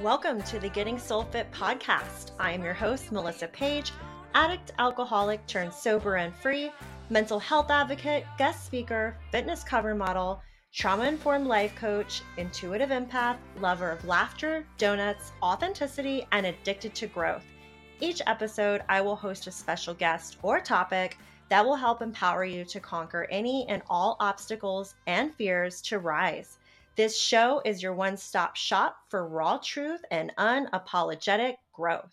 Welcome to the Getting Soul Fit podcast. I am your host, Melissa Paige, addict, alcoholic, turned sober and free, mental health advocate, guest speaker, fitness cover model, trauma informed life coach, intuitive empath, lover of laughter, donuts, authenticity, and addicted to growth. Each episode, I will host a special guest or topic that will help empower you to conquer any and all obstacles and fears to rise. This show is your one stop shop for raw truth and unapologetic growth.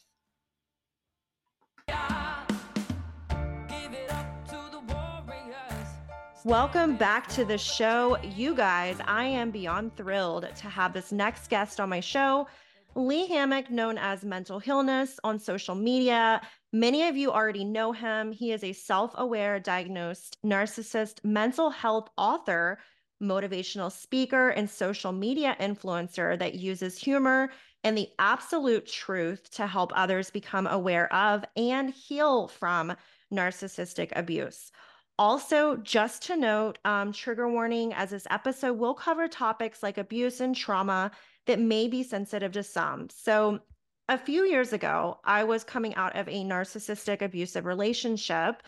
Welcome back to the show, you guys. I am beyond thrilled to have this next guest on my show. Lee Hammock, known as Mental Healness on social media. Many of you already know him. He is a self aware, diagnosed narcissist mental health author motivational speaker, and social media influencer that uses humor and the absolute truth to help others become aware of and heal from narcissistic abuse. Also, just to note, um, trigger warning as this episode will cover topics like abuse and trauma that may be sensitive to some. So, a few years ago, I was coming out of a narcissistic abusive relationship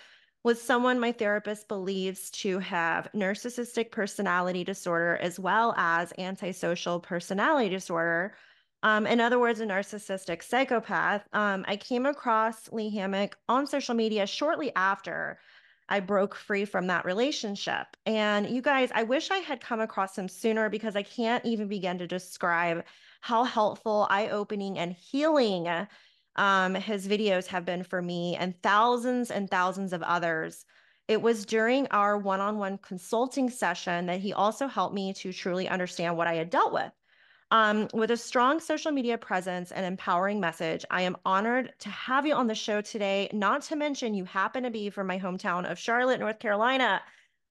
with someone my therapist believes to have narcissistic personality disorder as well as antisocial personality disorder. Um, in other words, a narcissistic psychopath. Um, I came across Lee Hammock on social media shortly after I broke free from that relationship. And you guys, I wish I had come across him sooner because I can't even begin to describe how helpful, eye opening, and healing um, his videos have been for me and thousands and thousands of others. It was during our one on one consulting session that he also helped me to truly understand what I had dealt with. Um, with a strong social media presence and empowering message, I am honored to have you on the show today. Not to mention, you happen to be from my hometown of Charlotte, North Carolina.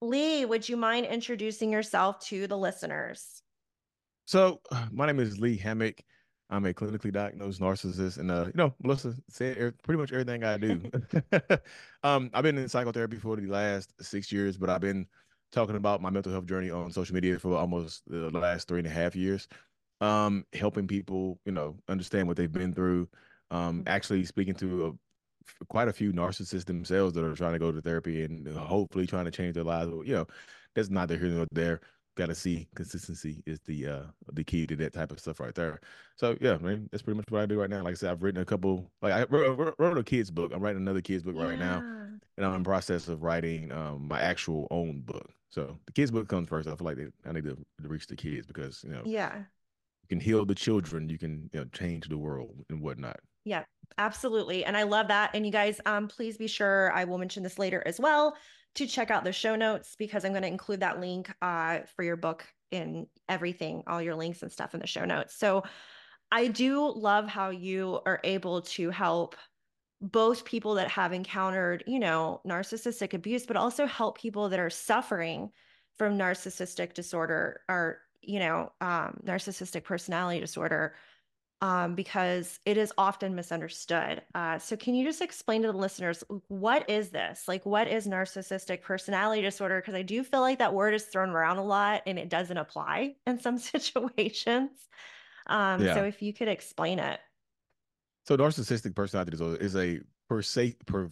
Lee, would you mind introducing yourself to the listeners? So, my name is Lee Hammock. I'm a clinically diagnosed narcissist, and uh, you know, Melissa said pretty much everything I do. um, I've been in psychotherapy for the last six years, but I've been talking about my mental health journey on social media for almost the last three and a half years. Um, helping people, you know, understand what they've been through. Um, mm-hmm. actually speaking to a, quite a few narcissists themselves that are trying to go to therapy and hopefully trying to change their lives. You know, that's not neither here nor there gotta see consistency is the uh the key to that type of stuff right there. So yeah, man, that's pretty much what I do right now. Like I said, I've written a couple. Like I wrote, wrote a kids book. I'm writing another kids book yeah. right now, and I'm in process of writing um my actual own book. So the kids book comes first. I feel like they, I need to, to reach the kids because you know yeah you can heal the children, you can you know change the world and whatnot. Yeah, absolutely. And I love that. And you guys, um, please be sure I will mention this later as well to check out the show notes because I'm going to include that link uh, for your book in everything, all your links and stuff in the show notes. So I do love how you are able to help both people that have encountered, you know, narcissistic abuse, but also help people that are suffering from narcissistic disorder or, you know, um, narcissistic personality disorder um, because it is often misunderstood. Uh, so, can you just explain to the listeners what is this? Like, what is narcissistic personality disorder? Because I do feel like that word is thrown around a lot and it doesn't apply in some situations. Um, yeah. So, if you could explain it. So, narcissistic personality disorder is a per se per,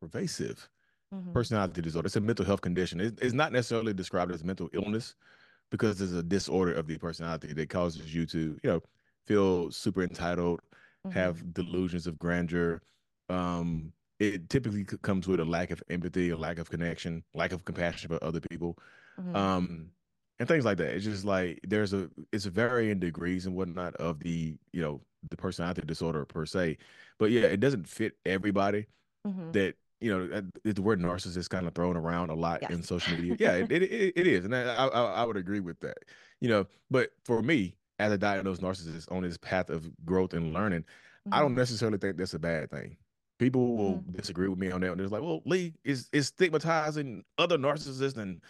pervasive mm-hmm. personality disorder. It's a mental health condition. It, it's not necessarily described as mental illness because it's a disorder of the personality that causes you to, you know, feel super entitled, mm-hmm. have delusions of grandeur. Um, it typically comes with a lack of empathy, a lack of connection, lack of compassion for other people, mm-hmm. um, and things like that. It's just like there's a it's varying degrees and whatnot of the you know the personality disorder per se, but yeah, it doesn't fit everybody. Mm-hmm. That you know the word narcissist kind of thrown around a lot yes. in social media. Yeah, it, it, it is, and I, I I would agree with that. You know, but for me, as a diagnosed narcissist on his path of growth and learning, mm-hmm. I don't necessarily think that's a bad thing. People will mm-hmm. disagree with me on that. And it's like, well, Lee is is stigmatizing other narcissists and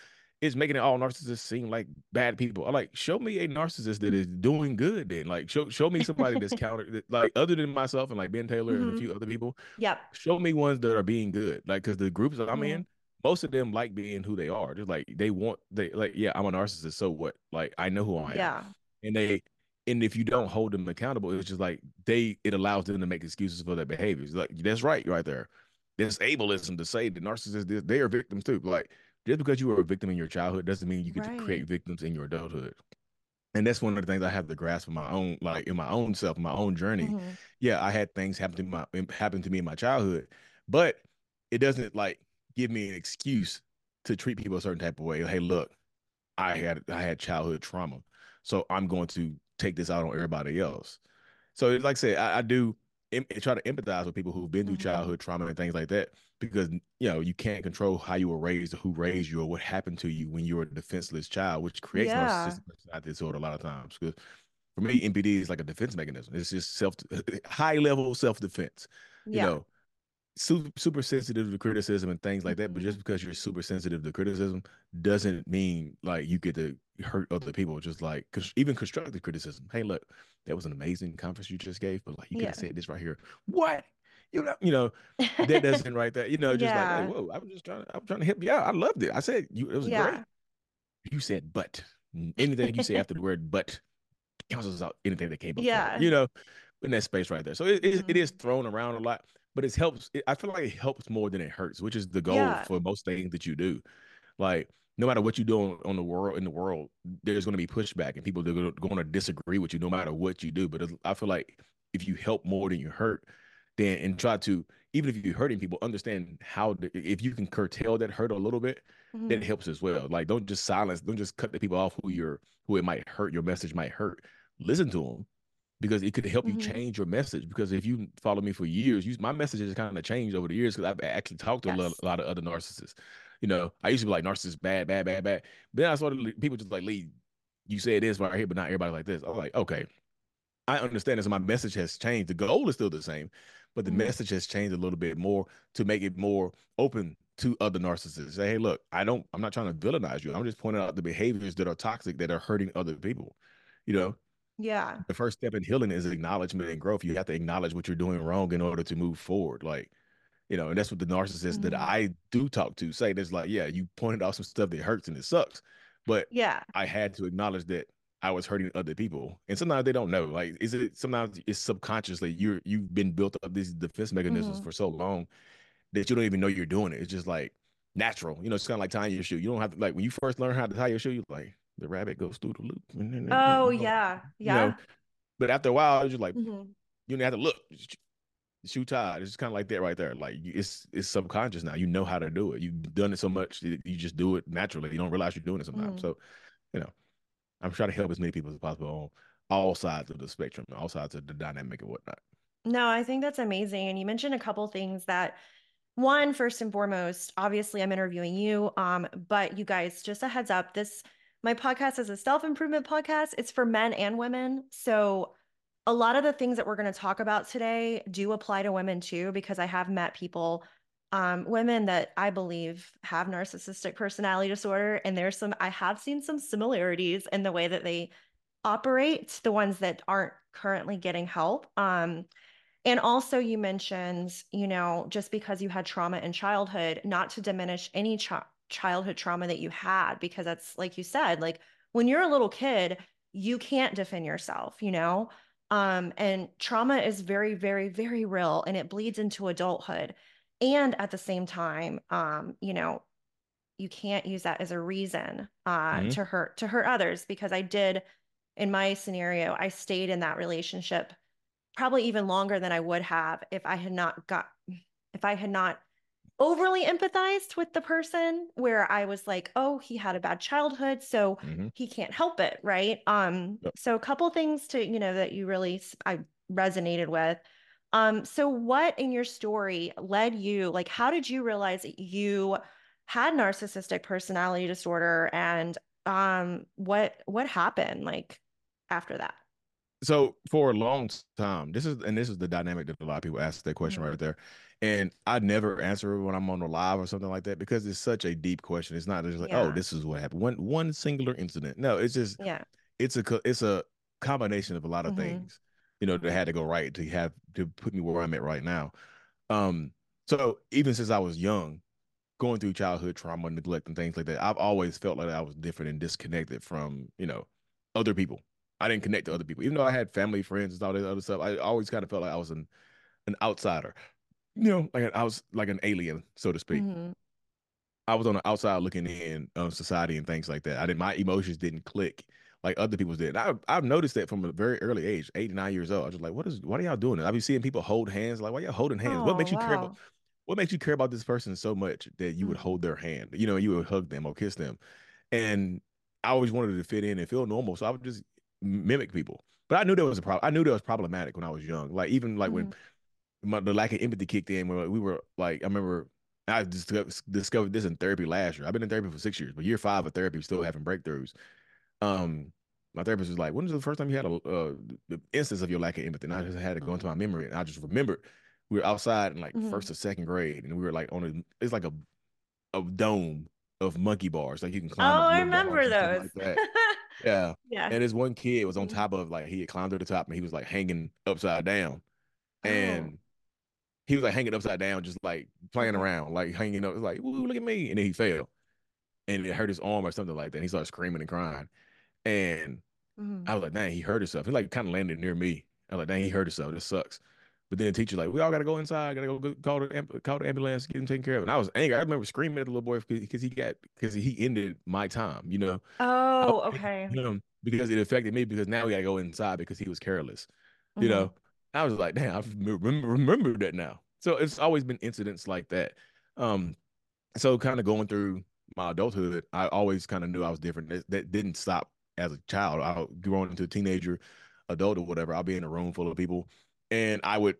is making it all narcissists seem like bad people. I'm like show me a narcissist that is doing good. Then like show show me somebody that's counter like other than myself and like Ben Taylor mm-hmm. and a mm-hmm. few other people. Yep. Show me ones that are being good. Like because the groups that I'm mm-hmm. in, most of them like being who they are. Just like they want they like yeah I'm a narcissist. So what? Like I know who I am. Yeah and they and if you don't hold them accountable, it's just like they it allows them to make excuses for their behaviors. Like that's right, right there. There's ableism to say the narcissists they are victims too. Like just because you were a victim in your childhood doesn't mean you get right. to create victims in your adulthood. And that's one of the things I have to grasp in my own, like in my own self, my own journey. Mm-hmm. Yeah, I had things happen to my happen to me in my childhood, but it doesn't like give me an excuse to treat people a certain type of way. Hey, look, I had I had childhood trauma, so I'm going to take this out on everybody else. So, like I said, I, I do em- try to empathize with people who've been through mm-hmm. childhood trauma and things like that because you know you can't control how you were raised or who raised you or what happened to you when you were a defenseless child, which creates yeah. narcissistic disorder a lot of times. Because for me, NPD is like a defense mechanism. It's just self high level self defense. Yeah. You know, super, super sensitive to criticism and things like that. But just mm-hmm. because you're super sensitive to criticism doesn't mean like you get to hurt other people. Just like even constructive criticism. Hey, look, that was an amazing conference you just gave, but like you could have said this right here. What? You know, you know, that doesn't right there. You know, just yeah. like, hey, whoa, I was just trying to, I was trying to help you out. I loved it. I said you, it was yeah. great. You said, but anything you say after the word but cancels out anything that came before. Yeah. You know, in that space right there. So it, it, mm-hmm. it is thrown around a lot but it helps. It, I feel like it helps more than it hurts, which is the goal yeah. for most things that you do. Like no matter what you do on, on the world in the world, there's going to be pushback and people are going to disagree with you no matter what you do. But I feel like if you help more than you hurt, then and try to even if you're hurting people, understand how to, if you can curtail that hurt a little bit, mm-hmm. then it helps as well. Like don't just silence, don't just cut the people off who you're who it might hurt. Your message might hurt. Listen to them because it could help mm-hmm. you change your message. Because if you follow me for years, you, my message has kind of changed over the years because I've actually talked to yes. a, lot, a, lot, of other narcissists. You know, I used to be like narcissist bad, bad, bad, bad. But then I started people just like Lee, you said this right here, but not everybody like this. I was like, okay, I understand this. My message has changed. The goal is still the same, but the mm-hmm. message has changed a little bit more to make it more open to other narcissists. Say, hey, look, I don't, I'm not trying to villainize you. I'm just pointing out the behaviors that are toxic that are hurting other people. You know, yeah. The first step in healing is acknowledgement and growth. You have to acknowledge what you're doing wrong in order to move forward. Like, you know, and that's what the narcissists mm-hmm. that I do talk to say. There's like, yeah, you pointed out some stuff that hurts and it sucks. But yeah, I had to acknowledge that I was hurting other people. And sometimes they don't know. Like, is it sometimes it's subconsciously you're you've been built up these defense mechanisms mm-hmm. for so long that you don't even know you're doing it. It's just like natural. You know, it's kind of like tying your shoe. You don't have to like when you first learn how to tie your shoe, you're like, the rabbit goes through the loop. Oh yeah, yeah. You know, but after a while, it's just like mm-hmm. you don't have to look. Shoe tied. It's kind of like that right there. Like it's it's subconscious now. You know how to do it. You've done it so much, you just do it naturally. You don't realize you're doing it sometimes. Mm-hmm. So, you know, I'm trying to help as many people as possible on all sides of the spectrum, all sides of the dynamic and whatnot. No, I think that's amazing. And you mentioned a couple things that one, first and foremost, obviously I'm interviewing you. Um, but you guys, just a heads up, this my podcast is a self improvement podcast. It's for men and women. So, a lot of the things that we're going to talk about today do apply to women too, because I have met people, um, women that I believe have narcissistic personality disorder. And there's some, I have seen some similarities in the way that they operate, the ones that aren't currently getting help. Um, and also, you mentioned, you know, just because you had trauma in childhood, not to diminish any ch- childhood trauma that you had because that's like you said like when you're a little kid you can't defend yourself you know um and trauma is very very very real and it bleeds into adulthood and at the same time um you know you can't use that as a reason uh mm-hmm. to hurt to hurt others because i did in my scenario i stayed in that relationship probably even longer than i would have if i had not got if i had not overly empathized with the person where I was like, oh, he had a bad childhood, so mm-hmm. he can't help it, right? Um, yep. so a couple things to, you know, that you really I resonated with. Um, so what in your story led you, like, how did you realize that you had narcissistic personality disorder and um what what happened like after that? So for a long time, this is and this is the dynamic that a lot of people ask that question mm-hmm. right there. And I never answer when I'm on a live or something like that because it's such a deep question. It's not just like, oh, yeah. oh, this is what happened. One one singular incident. No, it's just yeah. It's a it's a combination of a lot of mm-hmm. things, you know, that had to go right to have to put me where I'm at right now. Um, so even since I was young, going through childhood trauma, neglect, and things like that, I've always felt like I was different and disconnected from, you know, other people. I didn't connect to other people, even though I had family, friends, and all that other stuff. I always kind of felt like I was an an outsider, you know, like I was like an alien, so to speak. Mm-hmm. I was on the outside looking in on society and things like that. I didn't. My emotions didn't click like other people's did. I, I've noticed that from a very early age, eight nine years old. I was just like, what is? What are y'all doing? I be seeing people hold hands. Like, why y'all holding hands? Oh, what makes you wow. care about? What makes you care about this person so much that you would mm-hmm. hold their hand? You know, you would hug them or kiss them. And I always wanted to fit in and feel normal, so I would just mimic people. But I knew there was a problem. I knew that was problematic when I was young. Like even like mm-hmm. when my, the lack of empathy kicked in, when we were like, I remember I discovered this in therapy last year. I've been in therapy for six years, but year five of therapy, still having breakthroughs. Um, my therapist was like, "When was the first time you had a uh, the instance of your lack of empathy?" And I just had to go into my memory, and I just remembered we were outside in like mm-hmm. first or second grade, and we were like on a it's like a a dome of monkey bars, like you can climb. Oh, I remember those. Like yeah, yeah. And this one kid was on mm-hmm. top of like he had climbed to the top, and he was like hanging upside down, and. Oh he was like hanging upside down, just like playing around, like hanging up, like, Ooh, look at me. And then he fell. And it hurt his arm or something like that. And he started screaming and crying. And mm-hmm. I was like, dang, he hurt himself. He like kind of landed near me. I was like, dang, he hurt himself. This sucks. But then the teacher like, we all gotta go inside. Gotta go call the call the ambulance, get him taken care of. And I was angry. I remember screaming at the little boy because he got because he ended my time. You know. Oh, okay. You know, because it affected me because now we gotta go inside because he was careless. You mm-hmm. know, I was like, damn, I remember, remember that now. So it's always been incidents like that. Um, so kind of going through my adulthood, I always kind of knew I was different. That, that, didn't stop as a child. I growing into a teenager, adult or whatever. I'll be in a room full of people, and I would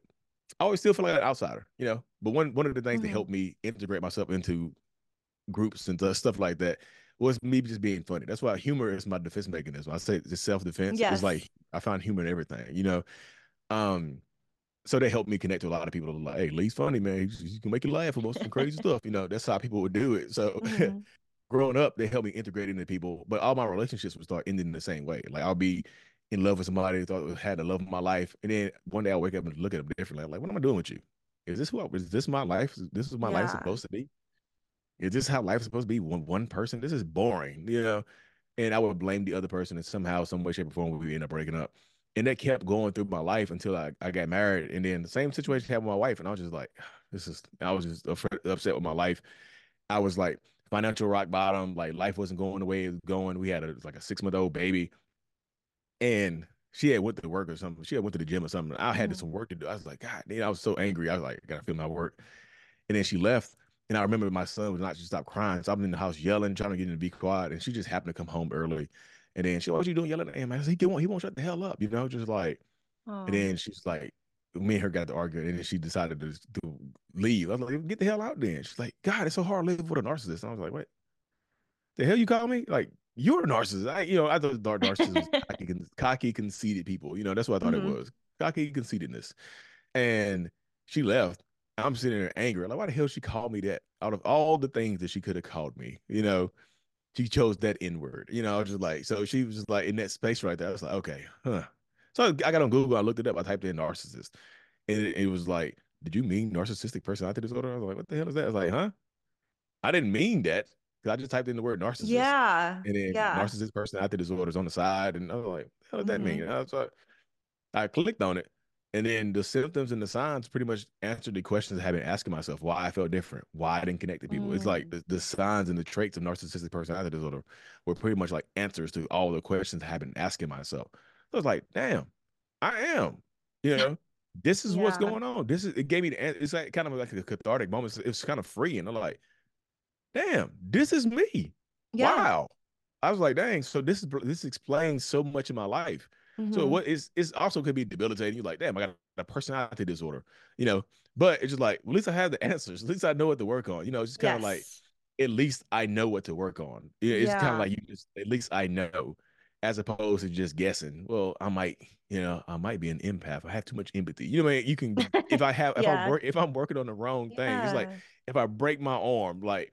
I always still feel like an outsider, you know. But one one of the things mm-hmm. that helped me integrate myself into groups and stuff like that was me just being funny. That's why humor is my defense mechanism. I say it's self defense. Yes. It's like I find humor in everything, you know. Um, so they helped me connect to a lot of people. Like, hey, Lee's funny, man. You can make you laugh about some crazy stuff. You know, that's how people would do it. So mm-hmm. growing up, they helped me integrate into people. But all my relationships would start ending the same way. Like I'll be in love with somebody, thought had the love of my life, and then one day I wake up and look at them differently. I'm like, what am I doing with you? Is this what is this my life? This is my yeah. life supposed to be? Is this how life is supposed to be? One one person? This is boring, you know. And I would blame the other person, and somehow, some way, shape, or form, we end up breaking up and that kept going through my life until I, I got married. And then the same situation happened with my wife, and I was just like, this is I was just upset with my life. I was like financial rock bottom, like life wasn't going the way it was going. We had a like a six month old baby, and she had went to work or something. She had went to the gym or something. I had mm-hmm. some work to do. I was like, God, man, I was so angry. I was like, I gotta feel my work. And then she left. And I remember my son was not just stop crying. So I'm in the house yelling, trying to get him to be quiet. And she just happened to come home early. And then she, like, what are you doing yelling at him? I said, he won't, he won't shut the hell up, you know, just like. Aww. And then she's like, me and her got to argue, and then she decided to, to leave. I was like, get the hell out then. She's like, God, it's so hard to live with a narcissist. And I was like, what? The hell you call me? Like, you're a narcissist. I, you know, I thought dark narcissists cocky, cocky, conceited people. You know, that's what I thought mm-hmm. it was. Cocky conceitedness. And she left. I'm sitting there angry. Like, why the hell she called me that? Out of all the things that she could have called me, you know she chose that N word. You know, I was just like so she was just like in that space right there. I was like, okay, huh. So I got on Google, I looked it up, I typed in narcissist, and it, it was like, did you mean narcissistic personality disorder? I was like, what the hell is that? I was like, huh? I didn't mean that because I just typed in the word narcissist. Yeah. And then yeah. narcissist personality disorders on the side, and I was like, what does that mm-hmm. mean? I was like, I clicked on it, and then the symptoms and the signs pretty much answered the questions I had been asking myself why I felt different, why I didn't connect to people. Mm. It's like mm. the, the, signs and the traits of narcissistic personality disorder were pretty much like answers to all the questions I had been asking myself. So I was like, damn, I am, you know, this is yeah. what's going on. This is, it gave me the, it's like kind of like a cathartic moment. It's kind of free. And I'm like, damn, this is me. Yeah. Wow. I was like, dang, so this is, this explains so much of my life. Mm-hmm. So what is it's also could be debilitating. You're like, damn, I got a personality disorder, you know. But it's just like, well, at least I have the answers. At least I know what to work on. You know, it's just kind of yes. like, at least I know what to work on. It's yeah. kind of like you just, at least I know, as opposed to just guessing. Well, I might, you know, I might be an empath. I have too much empathy. You know, I mean, you can if I have if yeah. I work if I'm working on the wrong thing, yeah. it's like if I break my arm, like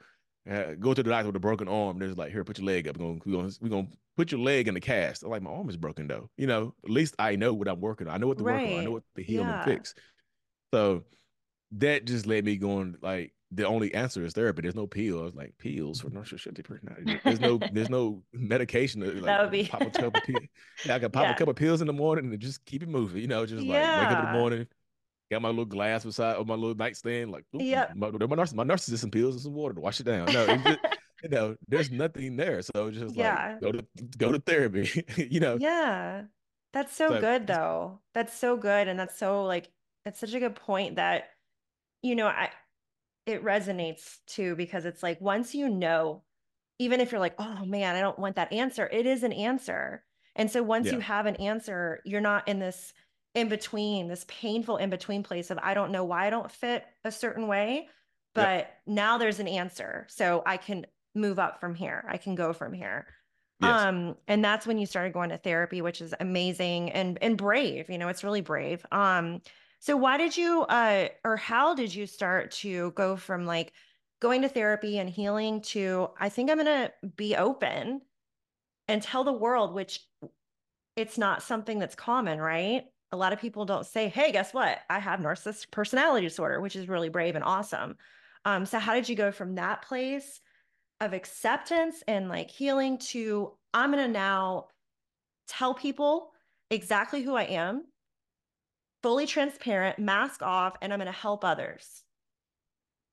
uh, go to the doctor with a broken arm. There's like, here, put your leg up. We're gonna we're gonna, we're gonna put your leg in the cast. I'm like, my arm is broken though. You know, at least I know what I'm working on. I know what to right. work on. I know what to heal yeah. and fix. So that just led me going like the only answer is therapy. There's no pill. I was like, pills for narcissistic personality. There's no, there's no medication. Like, that would be pop a couple of pills. Yeah, I can pop yeah. a couple of pills in the morning and just keep it moving. You know, just yeah. like wake up in the morning, got my little glass beside of my little nightstand, like yeah, my, my, my narcissism pills and some water to wash it down. No, just, you know, there's nothing there. So just yeah. like go to go to therapy. you know. Yeah. That's so, so good though. That's so good. And that's so like that's such a good point that, you know, I it resonates too because it's like once you know, even if you're like, oh man, I don't want that answer, it is an answer. And so once yeah. you have an answer, you're not in this in between, this painful in between place of I don't know why I don't fit a certain way, but now there's an answer. So I can move up from here. I can go from here. Yes. Um, and that's when you started going to therapy, which is amazing and and brave. You know, it's really brave. Um, so why did you uh or how did you start to go from like going to therapy and healing to I think I'm gonna be open and tell the world, which it's not something that's common, right? A lot of people don't say, hey, guess what? I have narcissistic personality disorder, which is really brave and awesome. Um, so how did you go from that place of acceptance and like healing to I'm going to now tell people exactly who I am, fully transparent, mask off, and I'm going to help others.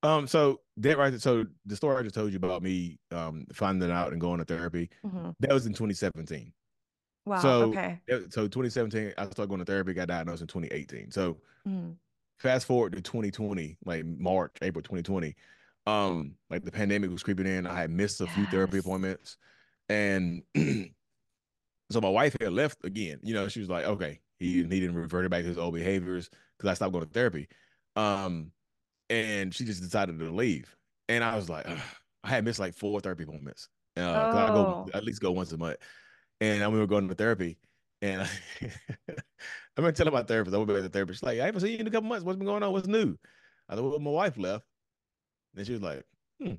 Um, so that right, so the story I just told you about me um finding out and going to therapy, mm-hmm. that was in 2017. Wow. So okay. So 2017, I started going to therapy, got diagnosed in 2018. So mm-hmm. fast forward to 2020, like March, April 2020, um like the pandemic was creeping in i had missed a yes. few therapy appointments and so my wife had left again you know she was like okay he, he didn't revert back to his old behaviors because i stopped going to therapy um and she just decided to leave and i was like Ugh. i had missed like four therapy appointments uh, oh. i go at least go once a month and we were going to therapy and I, I'm gonna tell my therapist. I went back to the therapist. She's like, I haven't seen you in a couple months. What's been going on? What's new? I thought, well, my wife left. And she was like, hmm,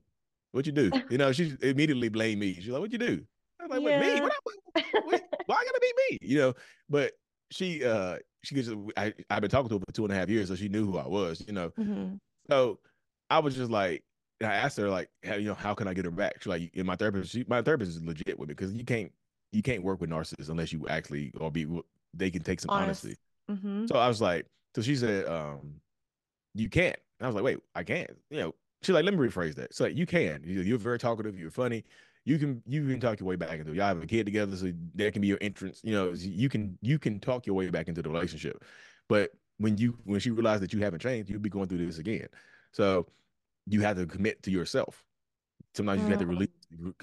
what you do? You know, she immediately blamed me. She's like, what you do? I was like, yeah. me? What, what, what, why gotta be me? You know, but she uh she gets I, I've been talking to her for two and a half years, so she knew who I was, you know. Mm-hmm. So I was just like, I asked her like, how, you know, how can I get her back? She's like, in my therapist, she, my therapist is legit with me because you can't you can't work with narcissists unless you actually or be they can take some Honest. honesty. Mm-hmm. So I was like, so she said, um, you can't. And I was like, wait, I can't. You know, She's like, let me rephrase that. So like, you can. You're very talkative. You're funny. You can you can talk your way back into. Y'all have a kid together, so that can be your entrance. You know, you can you can talk your way back into the relationship. But when you when she realized that you haven't changed, you'll be going through this again. So you have to commit to yourself. Sometimes you have to mm. release,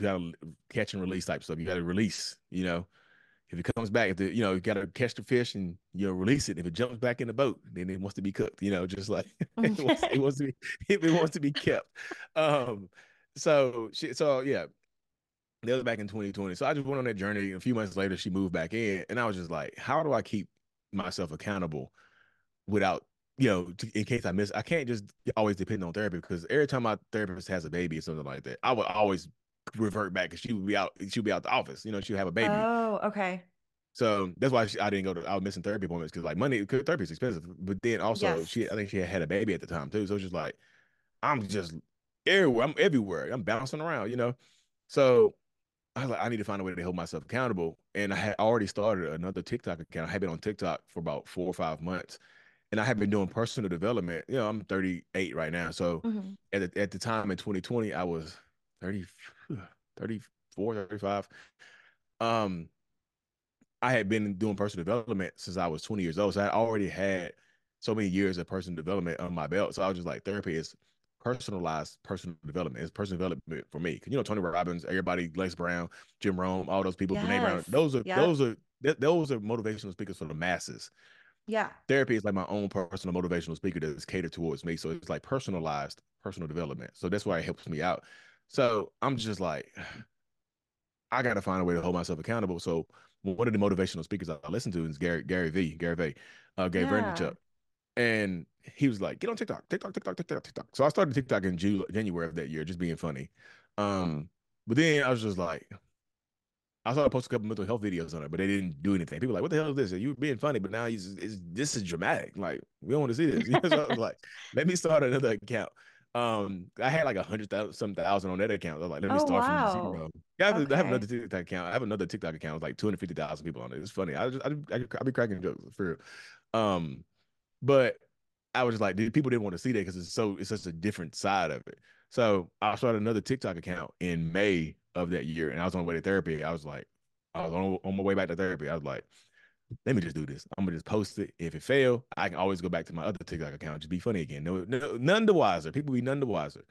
of catch and release type stuff. You got to release. You know, if it comes back, if the, you know, you got to catch the fish and you know release it. If it jumps back in the boat, then it wants to be cooked. You know, just like it, wants, it, wants, to be, it, it wants to be kept. Um, so she, so yeah, that was back in 2020. So I just went on that journey. A few months later, she moved back in, and I was just like, how do I keep myself accountable without you know, in case I miss, I can't just always depend on therapy because every time my therapist has a baby or something like that, I would always revert back because she would be out. She would be out the office. You know, she would have a baby. Oh, okay. So that's why she, I didn't go to. I was missing therapy appointments because like money therapy is expensive. But then also yes. she, I think she had, had a baby at the time too. So she's like, I'm just everywhere. I'm everywhere. I'm bouncing around. You know. So I was like, I need to find a way to hold myself accountable. And I had already started another TikTok account. I had been on TikTok for about four or five months. And I had been doing personal development. You know, I'm 38 right now. So mm-hmm. at, the, at the time in 2020, I was 30, 34, 35. Um, I had been doing personal development since I was 20 years old. So I already had so many years of personal development on my belt. So I was just like, therapy is personalized personal development. It's personal development for me. Cause you know, Tony Robbins, everybody, Les Brown, Jim Rohn, all those people, yes. Brene Brown, those are, those are, th- those are motivational speakers for the masses. Yeah. Therapy is like my own personal motivational speaker that's catered towards me. So it's like personalized personal development. So that's why it helps me out. So I'm just like, I got to find a way to hold myself accountable. So one of the motivational speakers I listen to is Gary Gary V, Gary V, uh, Gary yeah. Vaynerchuk, and he was like, "Get on TikTok, TikTok, TikTok, TikTok, TikTok." So I started TikTok in January of that year, just being funny. Um, but then I was just like, I started posting a couple mental health videos on it, but they didn't do anything. People were like, "What the hell is this? You were being funny, but now he's this is dramatic. Like we don't want to see this." so I was like, "Let me start another account." Um, I had like a hundred thousand some thousand on that account. I was like, let me oh, start wow. from zero. Yeah, I have, okay. I have, another TikTok account. I have another TikTok account with like two hundred fifty thousand people on it. It's funny. I just I, I, I be cracking jokes for real. Um, but I was just like, dude, people didn't want to see that because it's so it's such a different side of it. So I started another TikTok account in May of that year, and I was on my way to therapy. I was like, I was on, on my way back to therapy. I was like, let me just do this. I'm gonna just post it. If it fail, I can always go back to my other TikTok account, just be funny again. No, no none the wiser. People be none the wiser.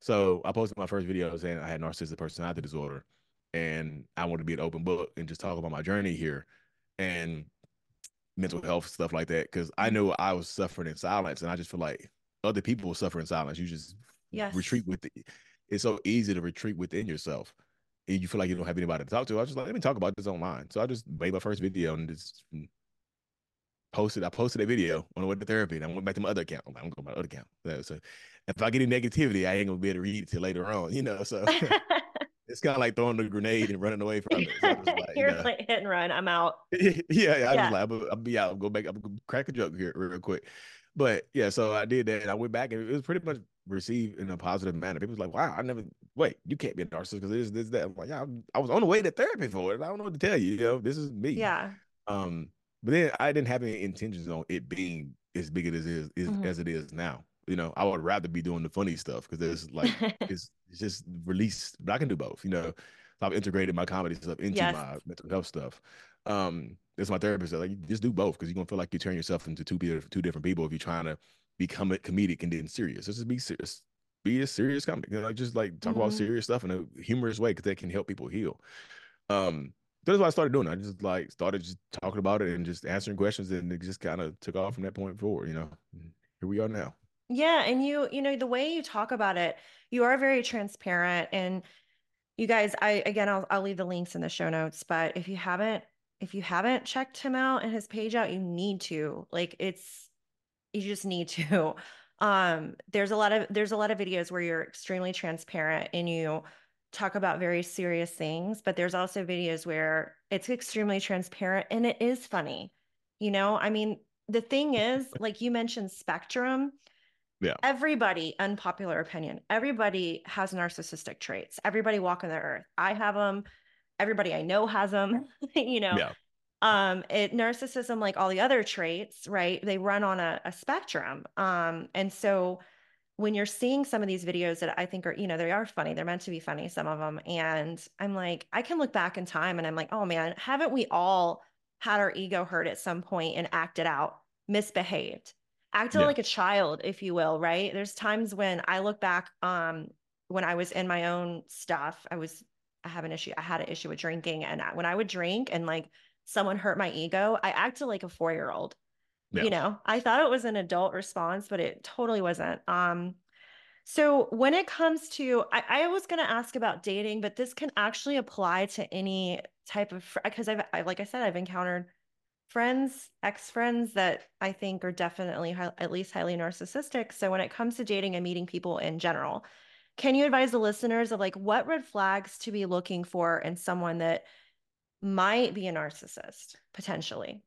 So I posted my first video saying I had narcissistic personality disorder, and I wanted to be an open book and just talk about my journey here and mental health stuff like that. Because I know I was suffering in silence, and I just feel like other people will suffer in silence. You just yes. retreat with it. It's so easy to retreat within yourself you feel like you don't have anybody to talk to, I was just like, let me talk about this online. So I just made my first video and just posted. I posted a video on the way to therapy, and I went back to my other account. I'm, like, I'm going to my other account. So if I get any negativity, I ain't gonna be able to read it till later on, you know. So it's kind of like throwing the grenade and running away from it. So like, You're you know, like hit and run. I'm out. yeah, yeah. I yeah. was like, I'll, I'll, be out. I'll go back. I'm gonna crack a joke here real quick. But yeah, so I did that, and I went back, and it was pretty much received in a positive manner. People was like, "Wow, I never wait. You can't be a narcissist because this, this, that." I'm like, "Yeah, I was on the way to therapy for it. I don't know what to tell you. You know, this is me." Yeah. Um, but then I didn't have any intentions on it being as big as it is, is mm-hmm. as it is now. You know, I would rather be doing the funny stuff because there's like it's, it's just released, but I can do both. You know, so I've integrated my comedy stuff into yes. my mental health stuff. Um, that's my therapist said, like, just do both because you're gonna feel like you turn yourself into two two different people if you're trying to become a comedic and then serious. Just be serious. Be a serious comic. You know, like just like talk mm-hmm. about serious stuff in a humorous way because that can help people heal. Um, that's what I started doing. I just like started just talking about it and just answering questions, and it just kind of took off from that point forward. You know, here we are now. Yeah, and you, you know, the way you talk about it, you are very transparent. And you guys, I again, I'll I'll leave the links in the show notes. But if you haven't, if you haven't checked him out and his page out, you need to. Like, it's you just need to. Um there's a lot of there's a lot of videos where you're extremely transparent and you talk about very serious things but there's also videos where it's extremely transparent and it is funny you know? I mean the thing is like you mentioned spectrum yeah. everybody unpopular opinion everybody has narcissistic traits. Everybody walking the earth. I have them everybody i know has them you know. Yeah. Um it narcissism like all the other traits right they run on a, a spectrum. Um and so when you're seeing some of these videos that i think are you know they are funny they're meant to be funny some of them and i'm like i can look back in time and i'm like oh man haven't we all had our ego hurt at some point and acted out misbehaved? Acted yeah. like a child if you will right? There's times when i look back um when i was in my own stuff i was i have an issue i had an issue with drinking and when i would drink and like someone hurt my ego, I acted like a four year old. Yeah. You know, I thought it was an adult response, but it totally wasn't. Um, so when it comes to, I, I was going to ask about dating, but this can actually apply to any type of because I've I, like I said, I've encountered friends, ex friends that I think are definitely high, at least highly narcissistic. So when it comes to dating and meeting people in general, can you advise the listeners of like what red flags to be looking for in someone that might be a narcissist potentially.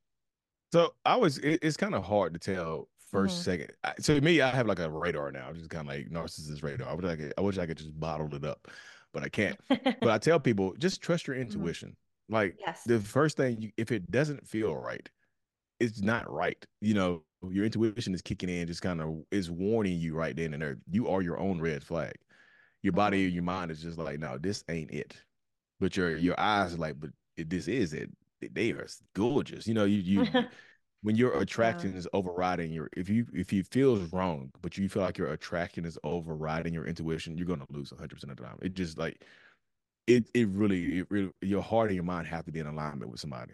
So I was, it, it's kind of hard to tell 1st mm-hmm. second. So me, I have like a radar now. I'm just kind of like narcissist radar. I wish I could, I wish I could just bottle it up, but I can't. but I tell people just trust your mm-hmm. intuition. Mm-hmm. Like yes. the first thing, you, if it doesn't feel right, it's not right. You know, your intuition is kicking in, just kind of is warning you right then and there. You are your own red flag. Your body mm-hmm. or your mind is just like, no, this ain't it. But your your eyes are like, but this is it. They are gorgeous. You know, you you when your attraction is overriding your if you if you feels wrong, but you feel like your attraction is overriding your intuition, you're gonna lose 100 percent of the time. It just like it it really it really your heart and your mind have to be in alignment with somebody.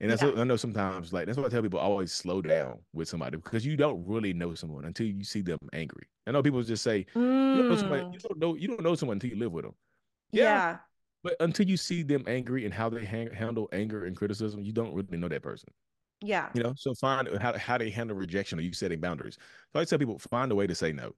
And that's yeah. what I know sometimes like that's what I tell people always slow down with somebody because you don't really know someone until you see them angry. I know people just say mm. you, don't know somebody, you don't know you don't know someone until you live with them. Yeah. yeah. But until you see them angry and how they ha- handle anger and criticism, you don't really know that person. Yeah. You know, so find how, how they handle rejection or you setting boundaries. So I tell people find a way to say no.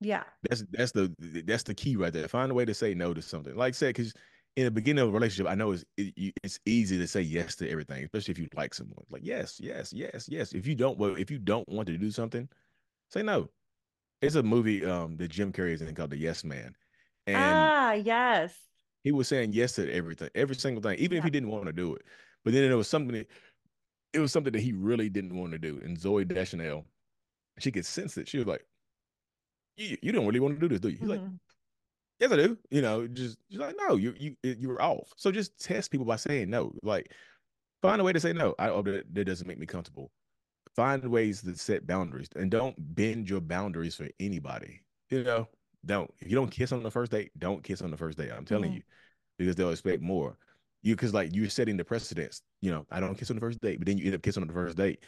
Yeah. That's that's the that's the key right there. Find a way to say no to something. Like I said, because in the beginning of a relationship, I know it's it, it's easy to say yes to everything, especially if you like someone. Like yes, yes, yes, yes. If you don't, well, if you don't want to do something, say no. It's a movie um that Jim Carrey is in called The Yes Man. And ah, yes. He was saying yes to everything, every single thing, even yeah. if he didn't want to do it. But then there was something that, it was something that he really didn't want to do. And Zooey Deschanel, she could sense it. She was like, You, you don't really want to do this, do you? He's mm-hmm. like, Yes, I do. You know, just just like, no, you you you were off. So just test people by saying no. Like find a way to say no. I oh, that, that doesn't make me comfortable. Find ways to set boundaries and don't bend your boundaries for anybody. You know, don't if you don't kiss on the first date, don't kiss on the first date. I'm telling mm-hmm. you, because they'll expect more. You because like you're setting the precedence. You know, I don't kiss on the first date, but then you end up kissing on the first date.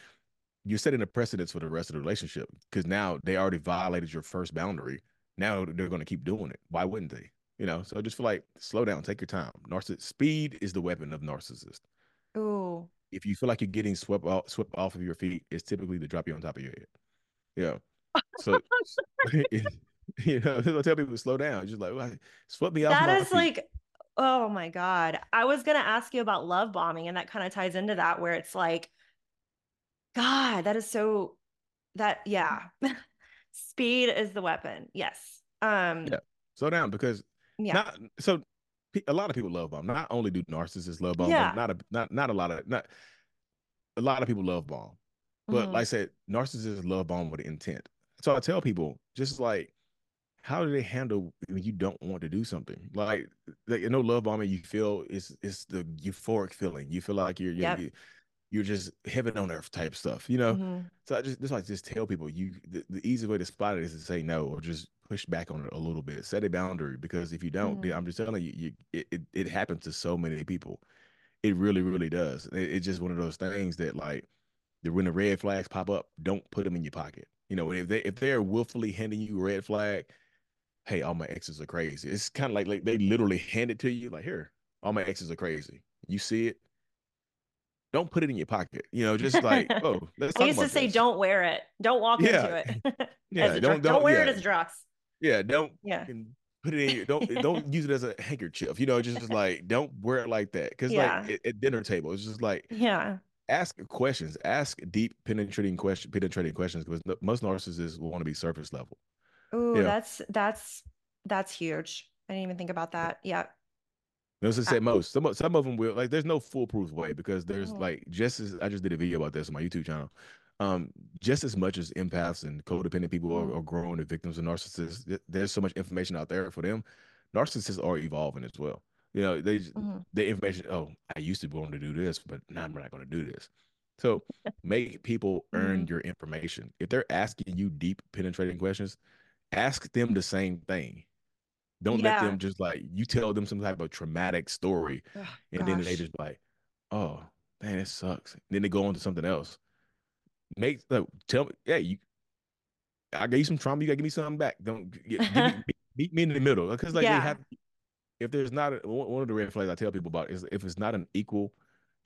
You're setting the precedence for the rest of the relationship because now they already violated your first boundary. Now they're going to keep doing it. Why wouldn't they? You know, so just feel like slow down, take your time. Narciss speed is the weapon of narcissist. Ooh. If you feel like you're getting swept off, swept off of your feet, it's typically to drop you on top of your head. Yeah. So You know, I tell people to slow down. Just like well, swept me off. That is like, oh my god. I was gonna ask you about love bombing, and that kind of ties into that, where it's like, God, that is so. That yeah, speed is the weapon. Yes. Um. Yeah. Slow down because yeah. Not so. A lot of people love bomb. Not only do narcissists love bomb, yeah. not a not not a lot of not a lot of people love bomb. But mm-hmm. like I said, narcissists love bomb with intent. So I tell people, just like how do they handle when you don't want to do something? Like, like you know, love bombing, you feel it's it's the euphoric feeling. You feel like you're you're, yep. You're just heaven on earth type stuff, you know. Mm-hmm. So I just this like just tell people you the, the easy way to spot it is to say no or just push back on it a little bit, set a boundary because if you don't, mm-hmm. I'm just telling you, you it, it, it happens to so many people. It really really does. It, it's just one of those things that like when the red flags pop up, don't put them in your pocket. You know, if they if they're willfully handing you a red flag hey, all my exes are crazy. It's kind of like, like they literally hand it to you, like, here, all my exes are crazy. You see it. Don't put it in your pocket. You know, just like, oh, let's I used to say, this. don't wear it. Don't walk yeah. into it. yeah, don't, don't, don't, wear yeah. it as drugs. Yeah, don't. Yeah. Put it in. Your, don't don't use it as a handkerchief. You know, just, just like don't wear it like that. Because yeah. like at, at dinner table, it's just like yeah ask questions ask deep penetrating question penetrating questions because most narcissists will want to be surface level Oh, that's that's that's huge. I didn't even think about that. Yeah. No, I said, most some some of them will like. There's no foolproof way because there's mm-hmm. like just as I just did a video about this on my YouTube channel. Um, just as much as empaths and codependent people mm-hmm. are, are growing the victims of narcissists, there's so much information out there for them. Narcissists are evolving as well. You know, they mm-hmm. the information. Oh, I used to want to do this, but now I'm not going to do this. So make people earn mm-hmm. your information. If they're asking you deep, penetrating questions, ask them the same thing. Don't yeah. let them just like you tell them some type of traumatic story, oh, and gosh. then they just like, oh man, it sucks. And then they go on to something else. Make like, tell me, yeah, you. I gave you some trauma. You gotta give me something back. Don't get, me, meet me in the middle because like yeah. they have. If there's not a, one of the red flags I tell people about is if it's not an equal,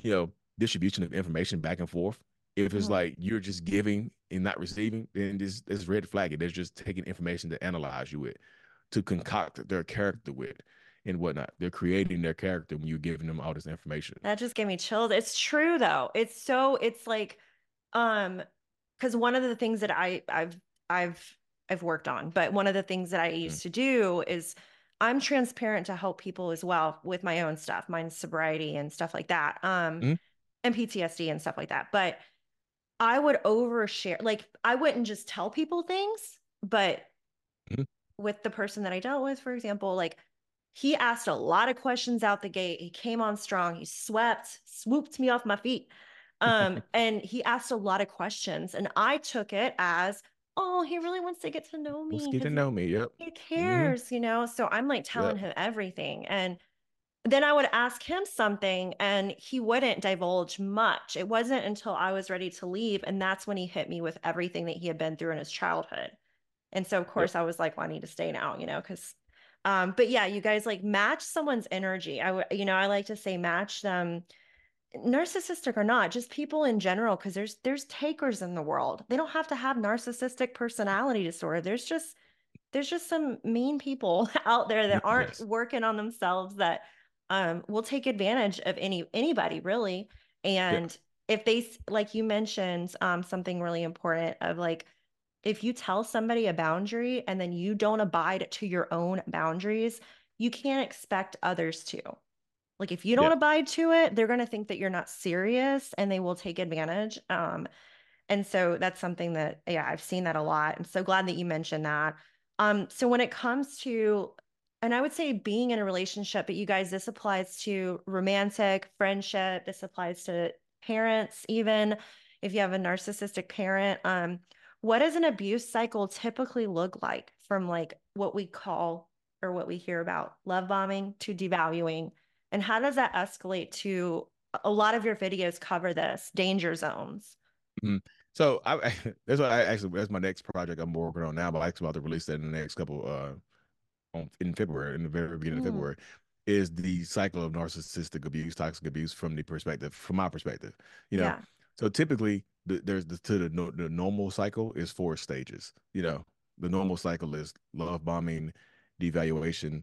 you know, distribution of information back and forth, if it's mm-hmm. like you're just giving and not receiving, then this this red flag. They're just taking information to analyze you with, to concoct their character with, and whatnot. They're creating their character when you're giving them all this information. That just gave me chills. It's true though. It's so. It's like, um, because one of the things that I I've I've I've worked on, but one of the things that I used mm-hmm. to do is I'm transparent to help people as well with my own stuff, mine sobriety and stuff like that. Um, mm-hmm. and PTSD and stuff like that. But I would overshare. Like I wouldn't just tell people things, but mm-hmm. With the person that I dealt with, for example, like he asked a lot of questions out the gate. He came on strong. He swept, swooped me off my feet. Um, and he asked a lot of questions. And I took it as, oh, he really wants to get to know me. get to know me. Yep. He mm-hmm. cares, mm-hmm. you know. So I'm like telling yep. him everything. And then I would ask him something and he wouldn't divulge much. It wasn't until I was ready to leave. And that's when he hit me with everything that he had been through in his childhood. And so, of course, yep. I was like, well, I need to stay now, you know, because, um, but yeah, you guys like match someone's energy. I would, you know, I like to say match them narcissistic or not just people in general because there's there's takers in the world they don't have to have narcissistic personality disorder there's just there's just some mean people out there that aren't yes. working on themselves that um, will take advantage of any anybody really. And yeah. if they, like you mentioned, um, something really important of like if you tell somebody a boundary and then you don't abide to your own boundaries, you can't expect others to. Like if you don't yeah. abide to it, they're going to think that you're not serious and they will take advantage. Um, and so that's something that yeah, I've seen that a lot. I'm so glad that you mentioned that. Um, so when it comes to and I would say being in a relationship, but you guys, this applies to romantic, friendship, this applies to parents, even if you have a narcissistic parent. Um, what does an abuse cycle typically look like from like what we call or what we hear about love bombing to devaluing? And how does that escalate to a lot of your videos cover this danger zones? Mm-hmm. So I, that's what I actually that's my next project I'm working on now, but I'm about to release that in the next couple uh on in February, in the very beginning mm. of February, is the cycle of narcissistic abuse, toxic abuse from the perspective, from my perspective. You know, yeah. so typically the, there's the to the, the normal cycle is four stages. You know, the normal cycle is love bombing, devaluation,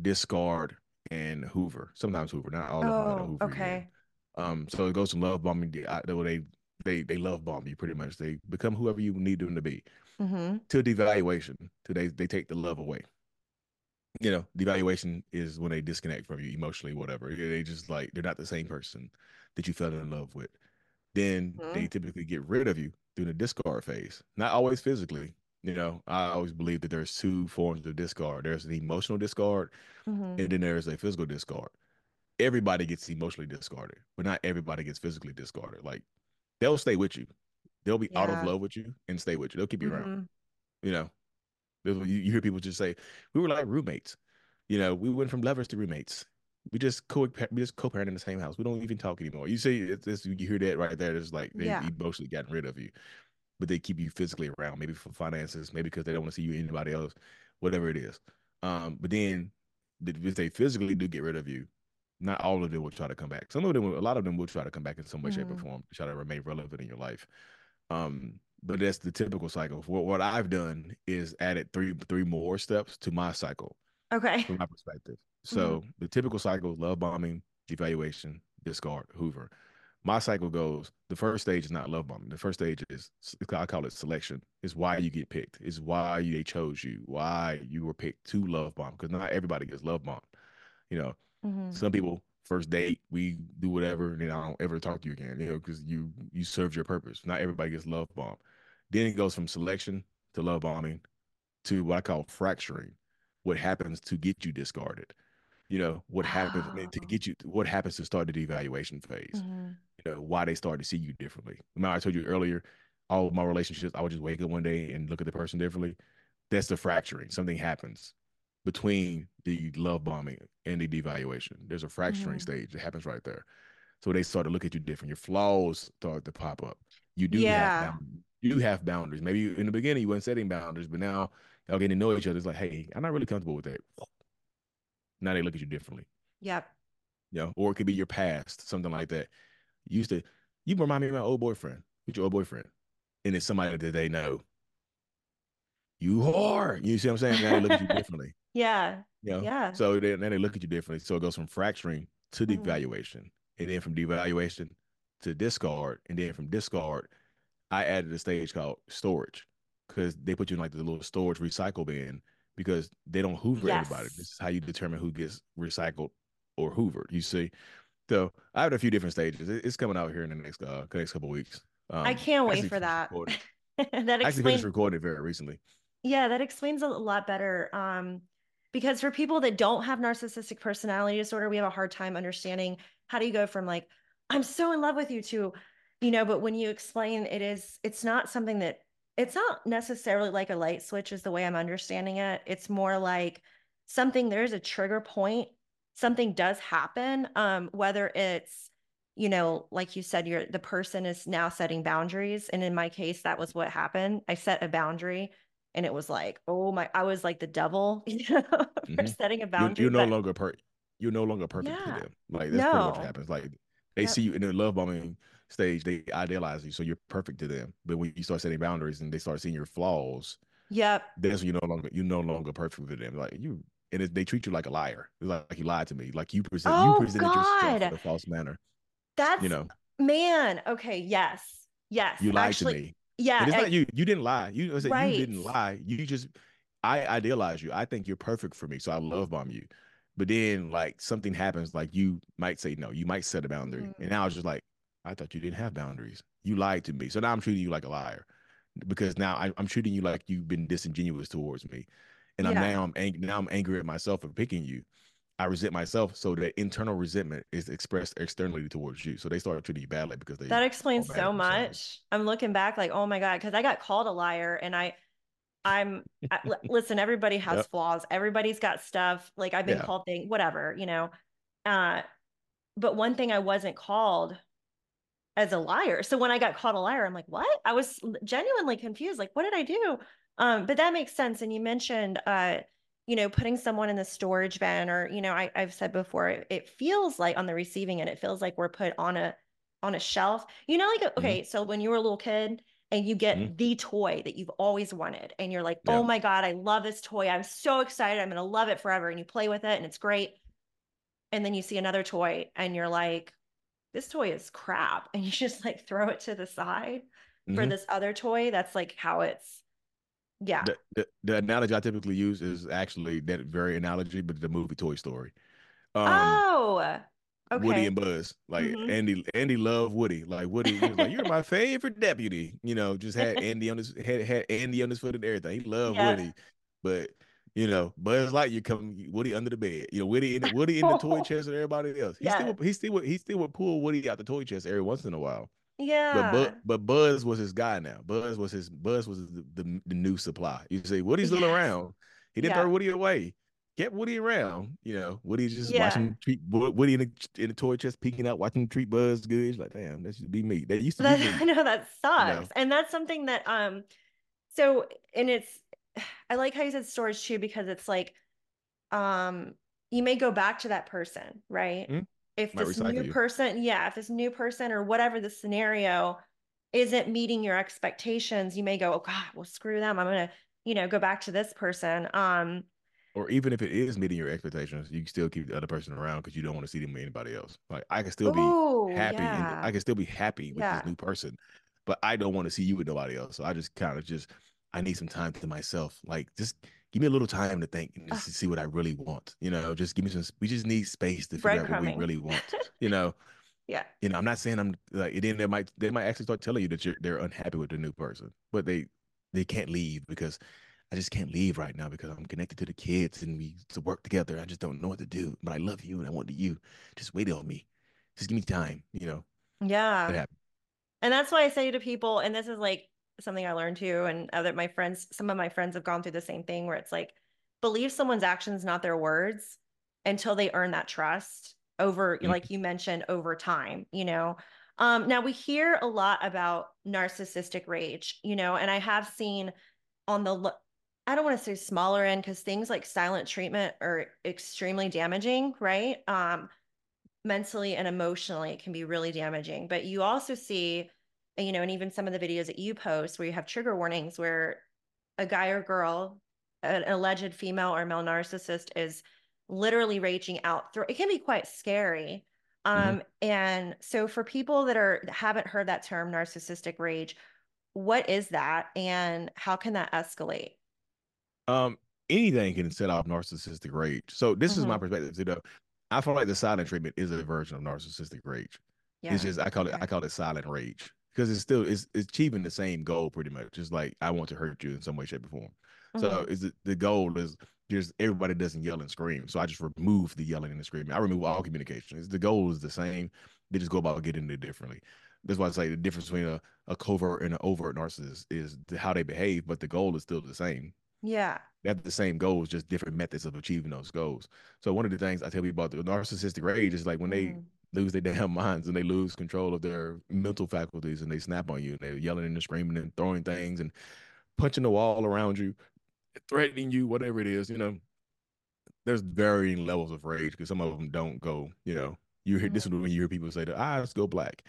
discard, and Hoover. Sometimes Hoover, not all oh, of them. Hoover okay. Um, so it goes from love bombing. They they they love bomb you pretty much. They become whoever you need them to be. Mm-hmm. To devaluation, to they they take the love away you know, devaluation is when they disconnect from you emotionally, whatever. They just like they're not the same person that you fell in love with. Then mm-hmm. they typically get rid of you through the discard phase. Not always physically. You know, I always believe that there's two forms of discard. There's an emotional discard, mm-hmm. and then there's a physical discard. Everybody gets emotionally discarded, but not everybody gets physically discarded. Like they'll stay with you. They'll be yeah. out of love with you and stay with you. They'll keep you mm-hmm. around. You know, you, you hear people just say, "We were like roommates." You know, we went from lovers to roommates. We just co we just co-parent in the same house. We don't even talk anymore. You see, it's, it's you hear that right there. It's like they yeah. emotionally gotten rid of you, but they keep you physically around. Maybe for finances, maybe because they don't want to see you anybody else, whatever it is. Um, but then if they physically do get rid of you, not all of them will try to come back. Some of them, a lot of them will try to come back in some way, mm-hmm. shape, or mm-hmm. form to try to remain relevant in your life. Um, but that's the typical cycle. What what I've done is added three three more steps to my cycle. Okay. From my perspective. So mm-hmm. the typical cycle: love bombing, devaluation, discard, Hoover. My cycle goes. The first stage is not love bombing. The first stage is I call it selection. Is why you get picked. Is why they chose you. Why you were picked to love bomb. Because not everybody gets love bomb. You know, mm-hmm. some people first date, we do whatever, and then I don't ever talk to you again, you know, because you you served your purpose. Not everybody gets love bomb. Then it goes from selection to love bombing to what I call fracturing. What happens to get you discarded? You know, what happens oh. to get you what happens to start the devaluation phase? Mm-hmm. You know, why they start to see you differently. Remember, I told you earlier, all of my relationships, I would just wake up one day and look at the person differently. That's the fracturing. Something happens between the love bombing and the devaluation. There's a fracturing mm-hmm. stage that happens right there. So they start to look at you different. Your flaws start to pop up. You do yeah. have you have boundaries. Maybe in the beginning you weren't setting boundaries, but now y'all getting to know each other. It's like, hey, I'm not really comfortable with that. Now they look at you differently. Yep. You know, or it could be your past, something like that. You used to, you remind me of my old boyfriend. Who's your old boyfriend? And it's somebody that they know. You are. You see what I'm saying? Now they look at you differently. Yeah. You know? Yeah. So they, then they look at you differently. So it goes from fracturing to mm-hmm. devaluation, mm. and then from devaluation to discard, and then from discard I added a stage called storage because they put you in like the little storage recycle bin because they don't hoover yes. everybody. This is how you determine who gets recycled or hoovered. You see, so I have a few different stages. It's coming out here in the next uh, next couple weeks. Um, I can't wait for that. that explains- I actually finished recording very recently. Yeah, that explains a lot better. Um, because for people that don't have narcissistic personality disorder, we have a hard time understanding how do you go from like I'm so in love with you to you know but when you explain it is it's not something that it's not necessarily like a light switch is the way i'm understanding it it's more like something there's a trigger point something does happen um whether it's you know like you said you're the person is now setting boundaries and in my case that was what happened i set a boundary and it was like oh my i was like the devil you know mm-hmm. for setting a boundary you're, you're no longer per you're no longer perfect yeah. to them like that's no. pretty much what happens like they yep. see you in their love bombing stage, they idealize you, so you're perfect to them. But when you start setting boundaries and they start seeing your flaws, yep, that's when you no longer you no longer perfect for them. Like you, and it, they treat you like a liar. It's like, like you lied to me. Like you present oh, you presented God. yourself in a false manner. That's you know, man. Okay, yes, yes. You lied actually, to me. Yeah. And it's I, not you. You didn't lie. You, right. you didn't lie. You just, I idealize you. I think you're perfect for me. So I love bomb you. But then like something happens, like you might say no, you might set a boundary. Mm-hmm. And now it's just like, I thought you didn't have boundaries. You lied to me. So now I'm treating you like a liar because now I, am treating you like you've been disingenuous towards me. And yeah. I'm now I'm angry now I'm angry at myself for picking you. I resent myself, so that internal resentment is expressed externally towards you. So they start treating you badly because they. That explains so much. I'm looking back, like, oh my god, because I got called a liar, and I, I'm I, listen. Everybody has yep. flaws. Everybody's got stuff. Like I've been yeah. called things, whatever, you know. Uh, but one thing I wasn't called as a liar. So when I got called a liar, I'm like, what? I was genuinely confused. Like, what did I do? Um, but that makes sense. And you mentioned, uh, you know, putting someone in the storage bin, or you know, I, have said before, it, it, feels like on the receiving end, it feels like we're put on a on a shelf. You know, like mm-hmm. okay, mm-hmm. so when you were a little kid and you get mm-hmm. the toy that you've always wanted, and you're like, yeah. oh my god, I love this toy. I'm so excited. I'm gonna love it forever. And you play with it, and it's great. And then you see another toy, and you're like, this toy is crap, and you just like throw it to the side mm-hmm. for this other toy. That's like how it's yeah. The, the, the, analogy I typically use is actually that very analogy, but the movie Toy Story. Um, oh, okay. Woody and Buzz. Like mm-hmm. Andy, Andy loved Woody. Like Woody was like, "You're my favorite deputy." You know, just had Andy on his had had Andy on his foot and everything. He loved yeah. Woody, but you know, Buzz Lightyear come Woody under the bed. You know, Woody in Woody in the toy chest and everybody else. He yeah. still he still he still would pull Woody out the toy chest every once in a while. Yeah. But, but Buzz was his guy now. Buzz was his Buzz was the, the, the new supply. You say Woody's still around. He didn't yeah. throw Woody away. Kept Woody around. You know, Woody just yeah. watching treat Woody in the, in the toy chest peeking out, watching treat Buzz good. He's like, damn, that should be me. That used to that, be me. I know that sucks. You know? And that's something that um so and it's I like how you said storage too, because it's like um you may go back to that person, right? Mm-hmm if this new you. person, yeah, if this new person or whatever the scenario isn't meeting your expectations, you may go, oh God, well, screw them. I'm gonna, you know, go back to this person. Um, or even if it is meeting your expectations, you can still keep the other person around because you don't want to see them with anybody else. Like I can still Ooh, be happy, yeah. I can still be happy with yeah. this new person, but I don't want to see you with nobody else. So I just kind of just I need some time to myself. Like just give me a little time to think and just to see what I really want. You know, just give me some. We just need space to figure out what we really want. You know. yeah. You know, I'm not saying I'm like. Then they might they might actually start telling you that you're they're unhappy with the new person, but they they can't leave because I just can't leave right now because I'm connected to the kids and we to work together. I just don't know what to do, but I love you and I want you. Just wait on me. Just give me time. You know. Yeah. And that's why I say to people, and this is like something I learned too. And other my friends, some of my friends have gone through the same thing where it's like, believe someone's actions, not their words, until they earn that trust over, mm-hmm. like you mentioned, over time, you know. Um, now we hear a lot about narcissistic rage, you know, and I have seen on the I don't want to say smaller end because things like silent treatment are extremely damaging, right? Um, mentally and emotionally, it can be really damaging. But you also see you know, and even some of the videos that you post where you have trigger warnings where a guy or girl, an alleged female or male narcissist is literally raging out through it can be quite scary. Mm-hmm. Um, mm-hmm. and so for people that are that haven't heard that term narcissistic rage, what is that and how can that escalate? Um, anything can set off narcissistic rage. So this mm-hmm. is my mm-hmm. perspective. You know, I feel like the silent treatment is a version of narcissistic rage. Yeah. It's just I call it I call it silent rage because it's still it's, it's achieving the same goal pretty much. Just like I want to hurt you in some way, shape, or form. Mm-hmm. So is it, the goal is just everybody doesn't yell and scream. So I just remove the yelling and the screaming. I remove all communication. the goal is the same. They just go about getting it differently. That's why I say the difference between a, a covert and an overt narcissist is how they behave, but the goal is still the same. Yeah. They have the same goals, just different methods of achieving those goals. So one of the things I tell people about the narcissistic rage is like when mm-hmm. they lose their damn minds and they lose control of their mental faculties and they snap on you and they're yelling and screaming and throwing things and punching the wall around you, threatening you, whatever it is, you know. There's varying levels of rage because some of them don't go, you know. You hear this is when you hear people say the eyes go black.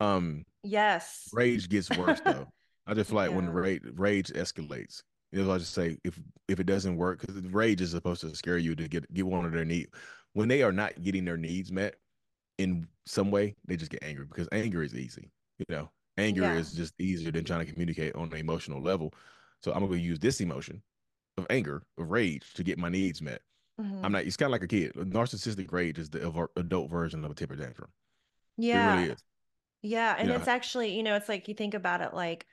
Um yes. Rage gets worse though. I just feel like yeah. when rage rage escalates. You know, I just say if if it doesn't work, because rage is supposed to scare you to get get one of their needs. When they are not getting their needs met, in some way, they just get angry because anger is easy. You know, Anger yeah. is just easier than trying to communicate on an emotional level. So I'm gonna use this emotion of anger, of rage to get my needs met. Mm-hmm. I'm not. It's kind of like a kid. Narcissistic rage is the adult version of a temper tantrum. Yeah, it really is. Yeah, and it's actually, you know, it's like you think about it like,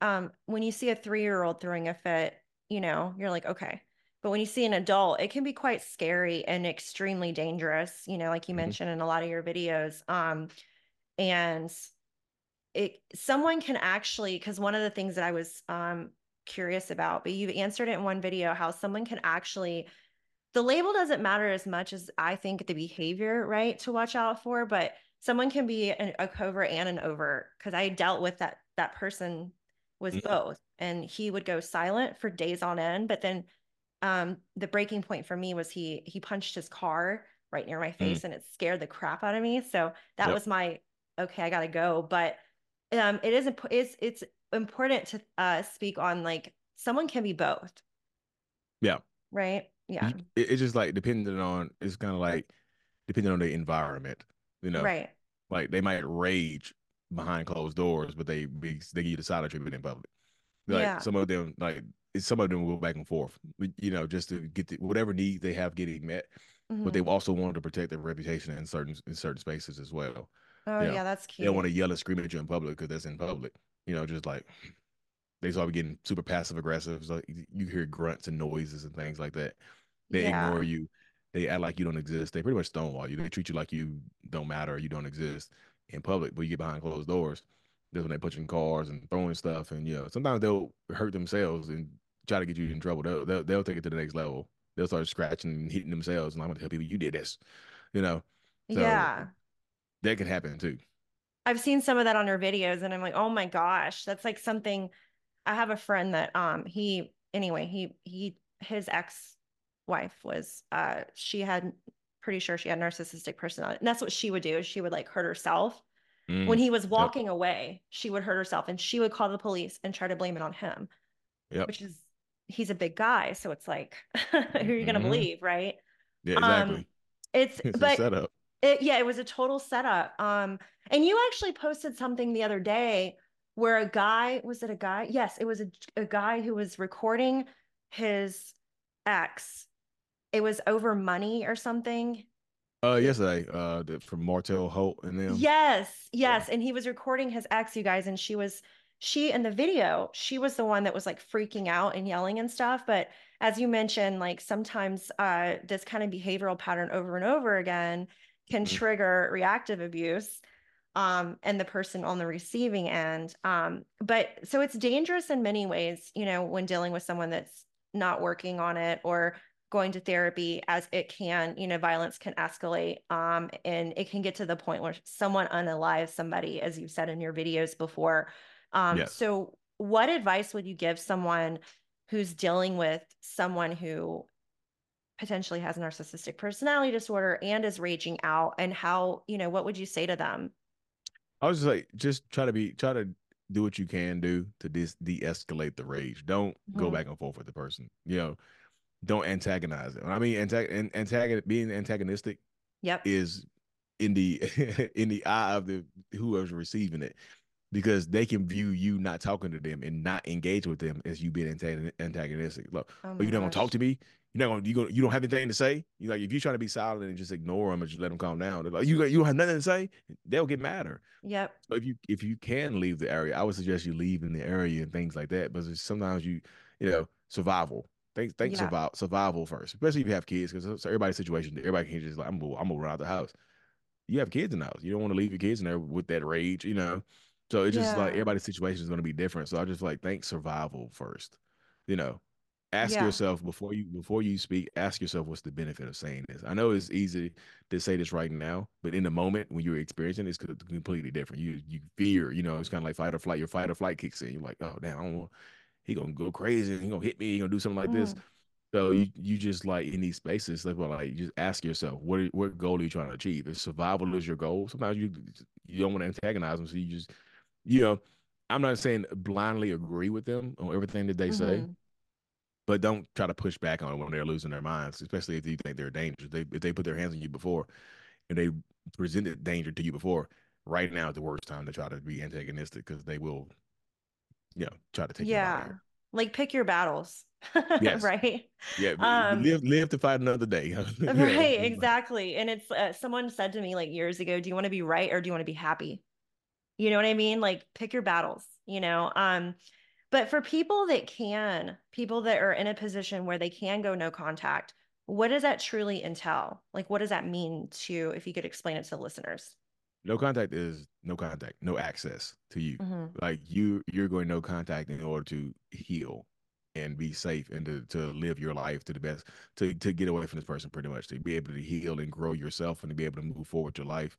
um, when you see a three year old throwing a fit, you know, you're like, okay. But when you see an adult, it can be quite scary and extremely dangerous. You know, like you mm-hmm. mentioned in a lot of your videos. Um, and it someone can actually because one of the things that I was um curious about, but you've answered it in one video how someone can actually the label doesn't matter as much as I think the behavior, right, to watch out for, but someone can be an, a covert and an overt because I dealt with that that person was mm-hmm. both and he would go silent for days on end but then um the breaking point for me was he he punched his car right near my mm. face mm-hmm. and it scared the crap out of me. So that yep. was my okay I got to go. But um it is it's it's important to uh speak on like someone can be both. Yeah. Right? Yeah. It, it's just like depending on it's kind of like depending on the environment you know? Right. Like they might rage behind closed doors but they be they give you the silent treatment in public like yeah. some of them like some of them will go back and forth you know just to get the, whatever needs they have getting met mm-hmm. but they mm-hmm. also wanted to protect their reputation in certain in certain spaces as well oh you know, yeah that's key they don't want to yell and scream at you in public because that's in public you know just like they start getting super passive aggressive so you hear grunts and noises and things like that they yeah. ignore you. They act like you don't exist. They pretty much stonewall you. They treat you like you don't matter. You don't exist in public. But you get behind closed doors. That's when they put you in cars and throwing stuff. And you know, sometimes they'll hurt themselves and try to get you in trouble. They'll they'll, they'll take it to the next level. They'll start scratching and hitting themselves. And I'm gonna tell people you did this. You know. So yeah. That could happen too. I've seen some of that on your videos, and I'm like, oh my gosh, that's like something. I have a friend that um he anyway he he his ex wife was uh she had pretty sure she had narcissistic personality. And that's what she would do. She would like hurt herself. Mm. When he was walking yep. away, she would hurt herself and she would call the police and try to blame it on him. Yep. Which is he's a big guy, so it's like who are you going to mm-hmm. believe, right? Yeah, exactly. Um, it's, it's but setup. It, yeah, it was a total setup. Um, and you actually posted something the other day where a guy was it a guy? Yes, it was a, a guy who was recording his ex it was over money or something. Uh, yesterday, uh, from Martell Holt and them. Yes, yes, yeah. and he was recording his ex, you guys, and she was she in the video, she was the one that was like freaking out and yelling and stuff. But as you mentioned, like sometimes uh, this kind of behavioral pattern over and over again can mm-hmm. trigger reactive abuse um, and the person on the receiving end. Um, but so it's dangerous in many ways, you know, when dealing with someone that's not working on it or going to therapy as it can you know violence can escalate um, and it can get to the point where someone unalives somebody as you've said in your videos before um, yes. so what advice would you give someone who's dealing with someone who potentially has narcissistic personality disorder and is raging out and how you know what would you say to them i was just like just try to be try to do what you can do to de- de-escalate the rage don't mm-hmm. go back and forth with the person you know don't antagonize it. I mean, antag- antagon- being antagonistic yep. is in the in the eye of the whoever's receiving it because they can view you not talking to them and not engage with them as you being antagonistic. Look, oh, you not gonna talk to me. You're not gonna you gonna you don't have anything to say. You like if you're trying to be silent and just ignore them and just let them calm down. Like you you don't have nothing to say. They'll get madder. Yep. So if you if you can leave the area, I would suggest you leave in the area and things like that. But sometimes you you know survival. Think think yeah. survival survival first, especially if you have kids, because everybody's situation. Everybody can just like I'm I'm gonna run out the house. You have kids in the house. You don't want to leave your kids in there with that rage, you know. So it's just yeah. like everybody's situation is going to be different. So I just like think survival first. You know, ask yeah. yourself before you before you speak. Ask yourself what's the benefit of saying this. I know it's easy to say this right now, but in the moment when you're experiencing, it's completely different. You you fear. You know, it's kind of like fight or flight. Your fight or flight kicks in. You're like, oh damn, I don't want he gonna go crazy. He gonna hit me. He gonna do something like mm. this. So you you just like in these spaces, like well, like you just ask yourself, what what goal are you trying to achieve? If survival is your goal, sometimes you you don't want to antagonize them, so you just you know, I'm not saying blindly agree with them on everything that they mm-hmm. say, but don't try to push back on them when they're losing their minds, especially if you think they're dangerous. They if they put their hands on you before and they presented danger to you before, right now is the worst time to try to be antagonistic because they will, you know, try to take yeah. Like pick your battles. yes. right. Yeah. Um, live live to fight another day. right. Exactly. And it's uh, someone said to me like years ago, "Do you want to be right or do you want to be happy?" You know what I mean? Like pick your battles. You know. Um, but for people that can, people that are in a position where they can go no contact, what does that truly entail? Like, what does that mean to, if you could explain it to the listeners? No contact is no contact, no access to you. Mm-hmm. Like you, you're going no contact in order to heal and be safe and to, to live your life to the best, to, to get away from this person pretty much, to be able to heal and grow yourself and to be able to move forward your life.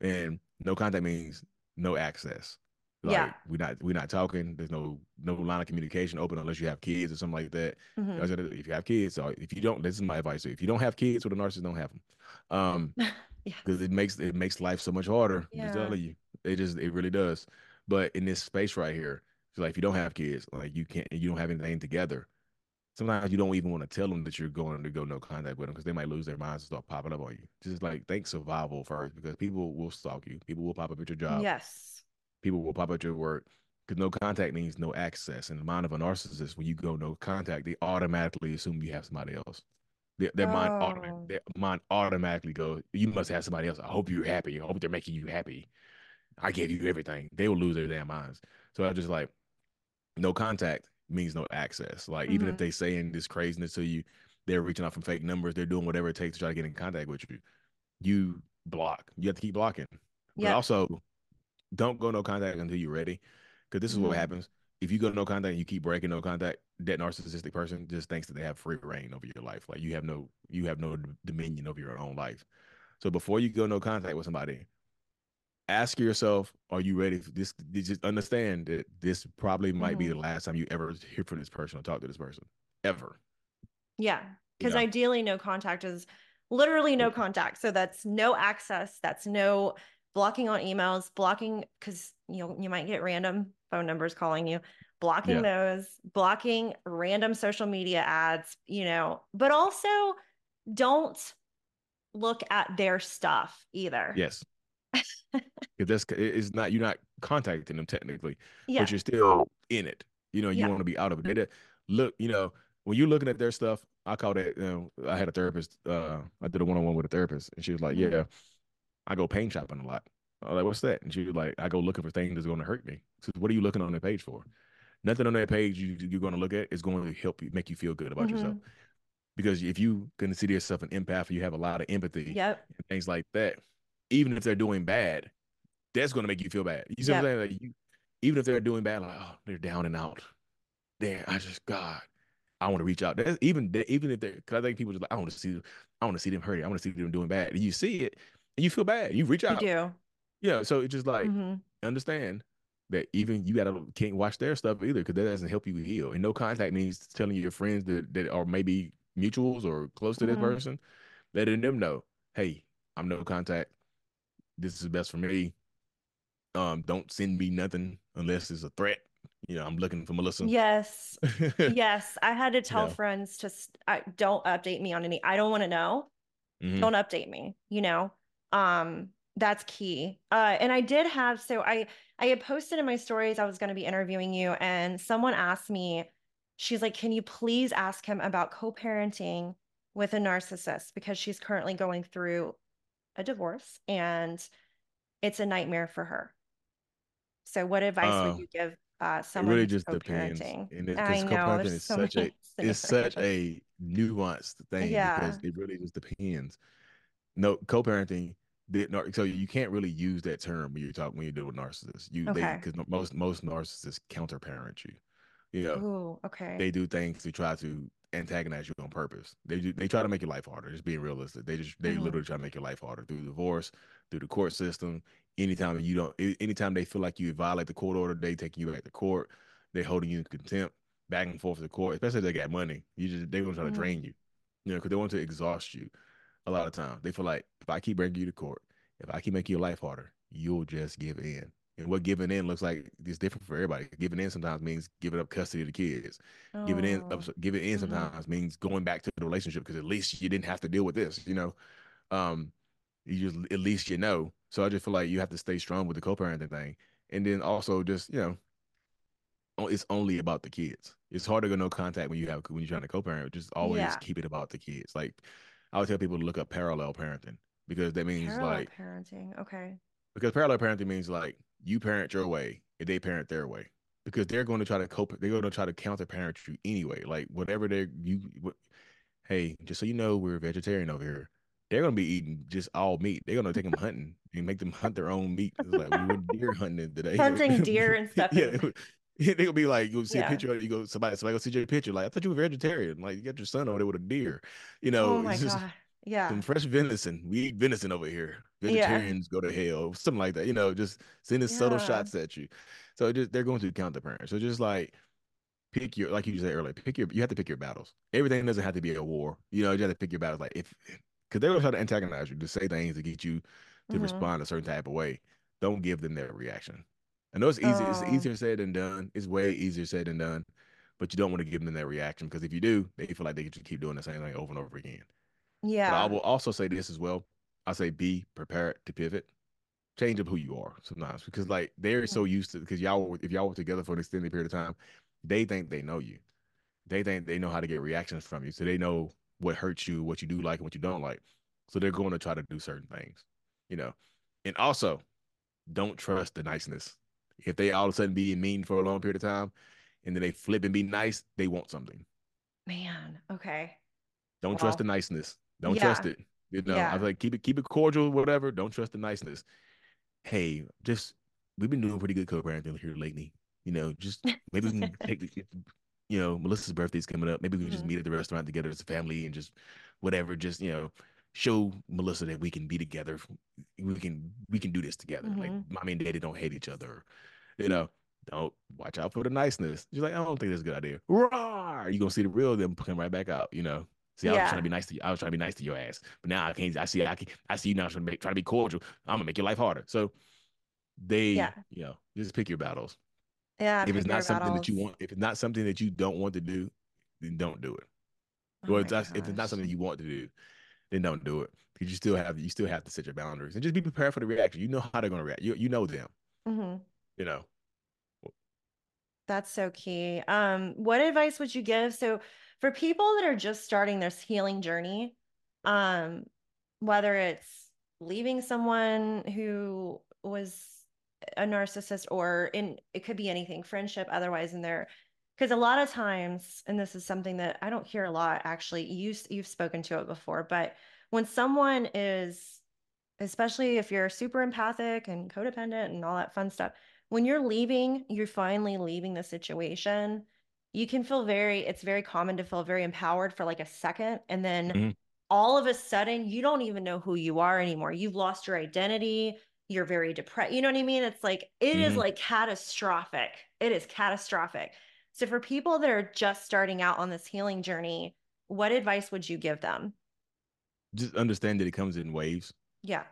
And no contact means no access. Like yeah. we're not we're not talking. There's no no line of communication open unless you have kids or something like that. Mm-hmm. If you have kids, or if you don't, this is my advice. If you don't have kids with a narcissist, don't have them. Um, because it makes it makes life so much harder. Yeah. I'm telling you, it just it really does. But in this space right here, it's like if you don't have kids, like you can't, you don't have anything together. Sometimes you don't even want to tell them that you're going to go no contact with them because they might lose their minds and start popping up on you. Just like think survival first because people will stalk you. People will pop up at your job. Yes people will pop up at your work because no contact means no access. In the mind of a narcissist, when you go no contact, they automatically assume you have somebody else. Their, their oh. mind, automatically, their mind automatically goes, "You must have somebody else. I hope you're happy. I hope they're making you happy. I gave you everything." They will lose their damn minds. So I was just like, no contact means no access. Like mm-hmm. even if mm-hmm. they saying this craziness to you, they're reaching out from fake numbers. They're doing whatever it takes to try to get in contact with you. You block. You have to keep blocking. But also, don't go no contact until you're ready. Because this is mm-hmm. what happens. If you go no contact and you keep breaking no contact, that narcissistic person just thinks that they have free reign over your life. Like you have no you have no dominion over your own life. So before you go no contact with somebody, ask yourself, are you ready for this? Just understand that this probably might mm-hmm. be the mm-hmm. last time you ever hear from this person or talk to this person. Ever. Yeah. Because you know? ideally no contact is literally no contact. So that's no access. That's no blocking on emails, blocking because you know you might get random phone numbers calling you, blocking yeah. those, blocking random social media ads, you know, but also don't look at their stuff either. Yes. if that's it's not you're not contacting them technically, yeah. but you're still in it. You know, you yeah. want to be out of it. They, look, you know, when you're looking at their stuff, I call that. You know, I had a therapist. Uh, I did a one on one with a therapist, and she was like, mm-hmm. "Yeah, I go pain shopping a lot. I was like, what's that? And she was like, I go looking for things that's going to hurt me. So what are you looking on that page for? Nothing on that page you, you're going to look at is going to help you make you feel good about mm-hmm. yourself. Because if you consider yourself an empath or you have a lot of empathy yep. and things like that, even if they're doing bad, that's going to make you feel bad. You see yep. what I'm saying? Like you, even if they're doing bad, like, oh, they're down and out. Damn, I just, God, I want to reach out. That's even even if they're because I think people just like I want to see I want to see them hurting. I want to see them doing bad. And you see it, and you feel bad. You reach out. You do. Yeah. So it's just like mm-hmm. understand that even you gotta can't watch their stuff either because that doesn't help you heal. And no contact means telling your friends that, that are maybe mutuals or close to mm-hmm. this person, letting them know, hey, I'm no contact. This is best for me. Um, don't send me nothing unless it's a threat. You know, I'm looking for Melissa. Yes, yes. I had to tell friends to I, don't update me on any. I don't want to know. Mm-hmm. Don't update me. You know, um, that's key. Uh, and I did have so I I had posted in my stories I was going to be interviewing you, and someone asked me, she's like, "Can you please ask him about co-parenting with a narcissist because she's currently going through a divorce and it's a nightmare for her." So, what advice uh, would you give uh, someone? It really just depends, and it, I know co-parenting is so such a it's such a nuanced thing yeah. because it really just depends. No, co-parenting so you can't really use that term when you're talking when you're dealing with narcissists. You okay. because most most narcissists counter parent you. You know, Ooh, okay. They do things to try to antagonize you on purpose. They do, they try to make your life harder. Just being realistic. They just they mm-hmm. literally try to make your life harder through divorce, through the court system. Anytime you don't, anytime they feel like you violate the court order, they take you back to court. They holding you in contempt, back and forth to court. Especially if they got money, you just they gonna try mm-hmm. to drain you. You know, because they want to exhaust you a lot of times. They feel like if I keep bringing you to court, if I keep making your life harder, you'll just give in. And what giving in looks like is different for everybody. Giving in sometimes means giving up custody of the kids. Oh. Giving in, oh. giving in mm-hmm. sometimes mm-hmm. means going back to the relationship because at least you didn't have to deal with this. You know, um, you just at least you know. So I just feel like you have to stay strong with the co-parenting thing, and then also just you know, it's only about the kids. It's hard to go no contact when you have when you're trying to co-parent. Just always yeah. keep it about the kids. Like I would tell people to look up parallel parenting because that means parallel like parenting. Okay. Because parallel parenting means like you parent your way and they parent their way because they're going to try to cope. They're going to try to counter parent you anyway. Like whatever they're you. What, hey, just so you know, we're vegetarian over here. They're gonna be eating just all meat. They're gonna take them hunting and make them hunt their own meat. It's like we went deer hunting today. Hunting deer and stuff. yeah, they gonna be like, you'll see yeah. a picture, you go somebody, somebody go see your picture. Like I thought you were vegetarian. Like you got your son over there with a deer. You know, oh my just, god, yeah, some fresh venison. We eat venison over here. Vegetarians yeah. go to hell, something like that. You know, just sending yeah. subtle shots at you. So just they're going to counter parents. So just like pick your, like you said earlier, pick your. You have to pick your battles. Everything doesn't have to be a war. You know, you have to pick your battles. Like if, because they will try to antagonize you to say things to get you to mm-hmm. respond a certain type of way. Don't give them their reaction. I know it's easy. Oh. It's uh. easier said than done. It's way easier said than done. But you don't want to give them that reaction because if you do, they feel like they can just keep doing the same thing over and over again. Yeah. But I will also say this as well. I say be prepared to pivot. Change up who you are sometimes because like they're mm. so used to because y'all if y'all were together for an extended period of time, they think they know you. They think they know how to get reactions from you. So they know what hurts you, what you do like and what you don't like. So they're going to try to do certain things, you know. And also, don't trust the niceness. If they all of a sudden be mean for a long period of time and then they flip and be nice, they want something. Man, okay. Don't well, trust the niceness. Don't yeah. trust it. You know, yeah. I was like keep it keep it cordial, whatever. Don't trust the niceness. Hey, just we've been doing pretty good co-parenting here lately. You know, just maybe we can take the you know, Melissa's birthday's coming up. Maybe we can mm-hmm. just meet at the restaurant together as a family and just whatever, just you know, show Melissa that we can be together. We can we can do this together. Mm-hmm. Like mommy and daddy don't hate each other. You know, don't watch out for the niceness. She's like, I don't think that's a good idea. Roar! You gonna see the real them come right back out. You know. See, I yeah. was trying to be nice to you. I was trying to be nice to your ass, but now I can't. I see. I can. I see you now trying to make, trying to be cordial. I'm gonna make your life harder. So they, yeah. you know, just pick your battles. Yeah. If it's not something battles. that you want, if it's not something that you don't want to do, then don't do it. Oh or if, if it's not something you want to do, then don't do it because you still have you still have to set your boundaries and just be prepared for the reaction. You know how they're going to react. You you know them. Mm-hmm. You know. That's so key. Um, what advice would you give? So for people that are just starting this healing journey, um, whether it's leaving someone who was a narcissist or in it could be anything, friendship, otherwise in their because a lot of times and this is something that i don't hear a lot actually you you've spoken to it before but when someone is especially if you're super empathic and codependent and all that fun stuff when you're leaving you're finally leaving the situation you can feel very it's very common to feel very empowered for like a second and then mm-hmm. all of a sudden you don't even know who you are anymore you've lost your identity you're very depressed you know what i mean it's like it mm-hmm. is like catastrophic it is catastrophic so, for people that are just starting out on this healing journey, what advice would you give them? Just understand that it comes in waves. Yeah.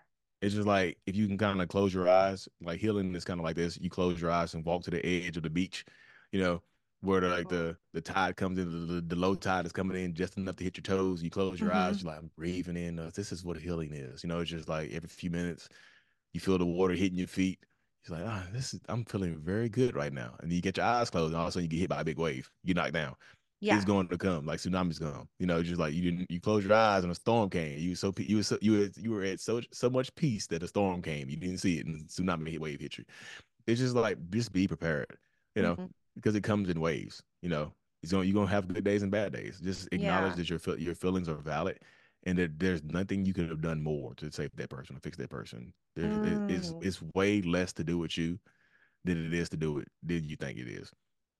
It's just like if you can kind of close your eyes, like healing is kind of like this. You close your eyes and walk to the edge of the beach, you know, where the, like the the tide comes in, the, the low tide is coming in just enough to hit your toes. You close your mm-hmm. eyes, you're like, I'm breathing in. Uh, this is what healing is. You know, it's just like every few minutes, you feel the water hitting your feet. He's like, ah, oh, this is I'm feeling very good right now. And you get your eyes closed, and all of a sudden you get hit by a big wave. You knock down. Yeah. It's going to come, like tsunami's going. You know, just like you didn't you close your eyes and a storm came. You were so you were so you were you were at so so much peace that a storm came. You didn't see it and tsunami wave hit you. It's just like just be prepared, you know, mm-hmm. because it comes in waves, you know. It's going you're gonna have good days and bad days. Just acknowledge yeah. that your your feelings are valid and that there's nothing you could have done more to save that person or fix that person. There, mm. it's it's way less to do with you than it is to do it than you think it is.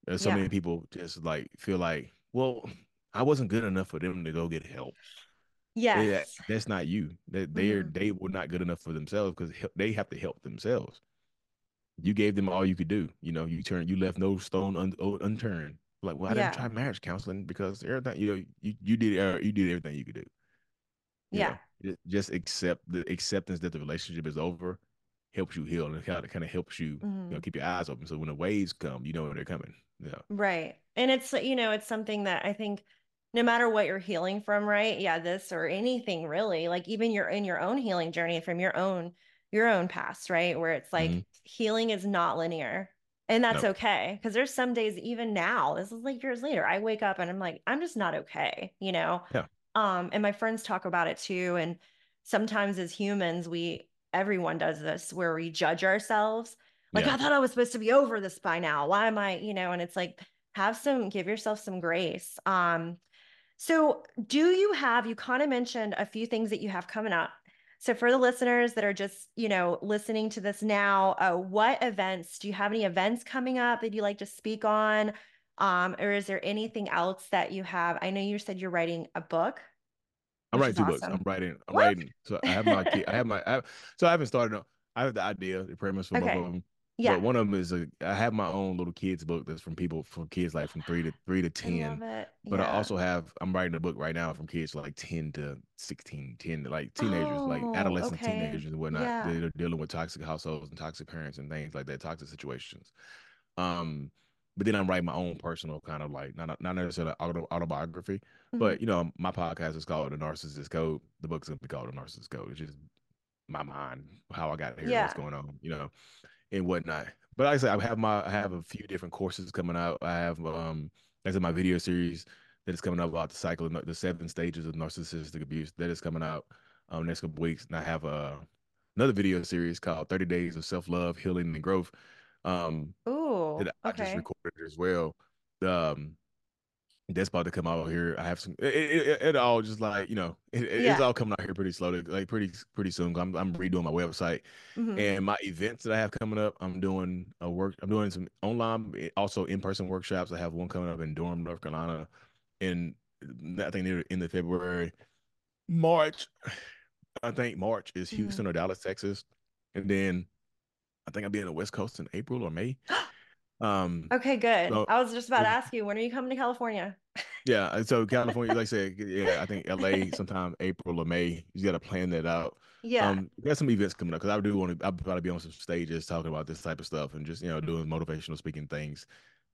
There's so yeah. many people just like feel like, well, I wasn't good enough for them to go get help. Yes, they, that's not you. They they're mm. they were not good enough for themselves because they have to help themselves. You gave them all you could do. You know, you turned, you left no stone un, unturned. Like, well, I yeah. didn't try marriage counseling because everything you know, you you did uh, you did everything you could do. Yeah. Know, just accept the acceptance that the relationship is over helps you heal and kind of kind of helps you, mm-hmm. you know, mm-hmm. keep your eyes open. So when the waves come, you know when they're coming. Yeah. Right. And it's you know, it's something that I think no matter what you're healing from, right? Yeah, this or anything really, like even you're in your own healing journey from your own your own past, right? Where it's like mm-hmm. healing is not linear. And that's nope. okay. Cause there's some days, even now, this is like years later, I wake up and I'm like, I'm just not okay, you know? Yeah. Um, and my friends talk about it too. And sometimes as humans, we everyone does this where we judge ourselves. Like, yeah. I thought I was supposed to be over this by now. Why am I, you know, and it's like have some give yourself some grace. Um, so do you have you kind of mentioned a few things that you have coming up so for the listeners that are just, you know, listening to this now, uh, what events do you have any events coming up that you like to speak on? Um, or is there anything else that you have? I know you said you're writing a book. I'm writing two awesome. books. I'm writing. I'm what? writing. So I have my. I have my. I have, so I haven't started. I have the idea, the premise for okay. both of them. Yeah. But one of them is a, I have my own little kids book that's from people from kids like from three to three to ten. I but I also have I'm writing a book right now from kids like ten to 16, 10 like teenagers, oh, like adolescent okay. teenagers and whatnot. Yeah. They're dealing with toxic households and toxic parents and things like that, toxic situations. Um, but then I'm writing my own personal kind of like not not necessarily auto, autobiography, mm-hmm. but you know my podcast is called The Narcissist Code. The book's gonna be called The Narcissist Code. It's just my mind, how I got here, yeah. what's going on, you know and whatnot. But like I said, I have my I have a few different courses coming out. I have um as in my video series that is coming up about the cycle, of the seven stages of narcissistic abuse that is coming out um next couple weeks. And I have uh, another video series called 30 Days of Self Love, Healing, and Growth. Um, Ooh, that I okay. just recorded as well. Um, that's about to come out here. I have some. It, it, it all just like you know, it, yeah. it's all coming out here pretty slowly, like pretty pretty soon. I'm I'm redoing my website mm-hmm. and my events that I have coming up. I'm doing a work. I'm doing some online, also in person workshops. I have one coming up in Durham, North Carolina, in I think near in the February, March. I think March is mm-hmm. Houston mm-hmm. or Dallas, Texas, and then I think I'll be in the West Coast in April or May. Um, okay, good. So, I was just about to ask you, when are you coming to California? yeah, so California, like I said, yeah, I think LA sometime April or May. You got to plan that out. Yeah. Um, got some events coming up because I do want to. I'll probably be on some stages talking about this type of stuff and just you know doing motivational speaking things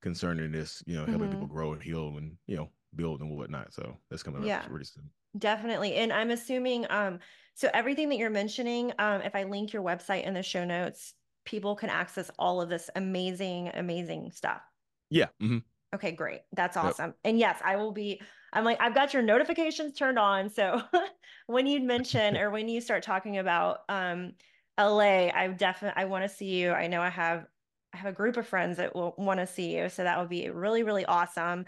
concerning this. You know, helping mm-hmm. people grow and heal and you know build and whatnot. So that's coming yeah. up pretty soon. Definitely, and I'm assuming um so everything that you're mentioning um if I link your website in the show notes people can access all of this amazing, amazing stuff. Yeah. Mm-hmm. Okay, great. That's awesome. Yep. And yes, I will be. I'm like, I've got your notifications turned on. So when you mention or when you start talking about um, LA, I definitely I want to see you. I know I have I have a group of friends that will want to see you. So that would be really, really awesome.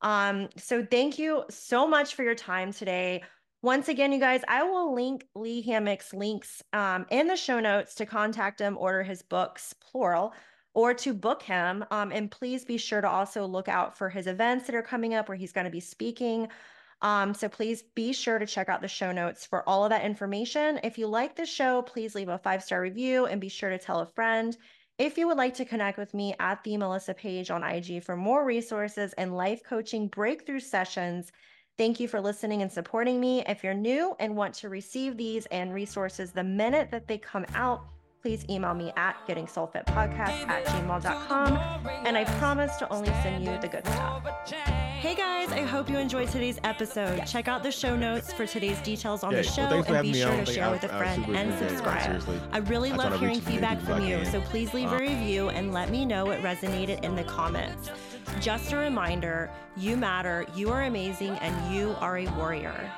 Um, so thank you so much for your time today. Once again, you guys, I will link Lee Hammock's links um, in the show notes to contact him, order his books, plural, or to book him. Um, and please be sure to also look out for his events that are coming up where he's going to be speaking. Um, so please be sure to check out the show notes for all of that information. If you like the show, please leave a five star review and be sure to tell a friend. If you would like to connect with me at the Melissa Paige on IG for more resources and life coaching breakthrough sessions, Thank you for listening and supporting me. If you're new and want to receive these and resources the minute that they come out, please email me at gettingsoulfitpodcast at gmail.com. And I promise to only send you the good stuff. Hey guys, I hope you enjoyed today's episode. Check out the show notes for today's details on yeah, the show well, and be sure to share with a friend and subscribe. I really I love hearing feedback from you, so please leave a review and let me know what resonated in the comments. Just a reminder you matter, you are amazing, and you are a warrior.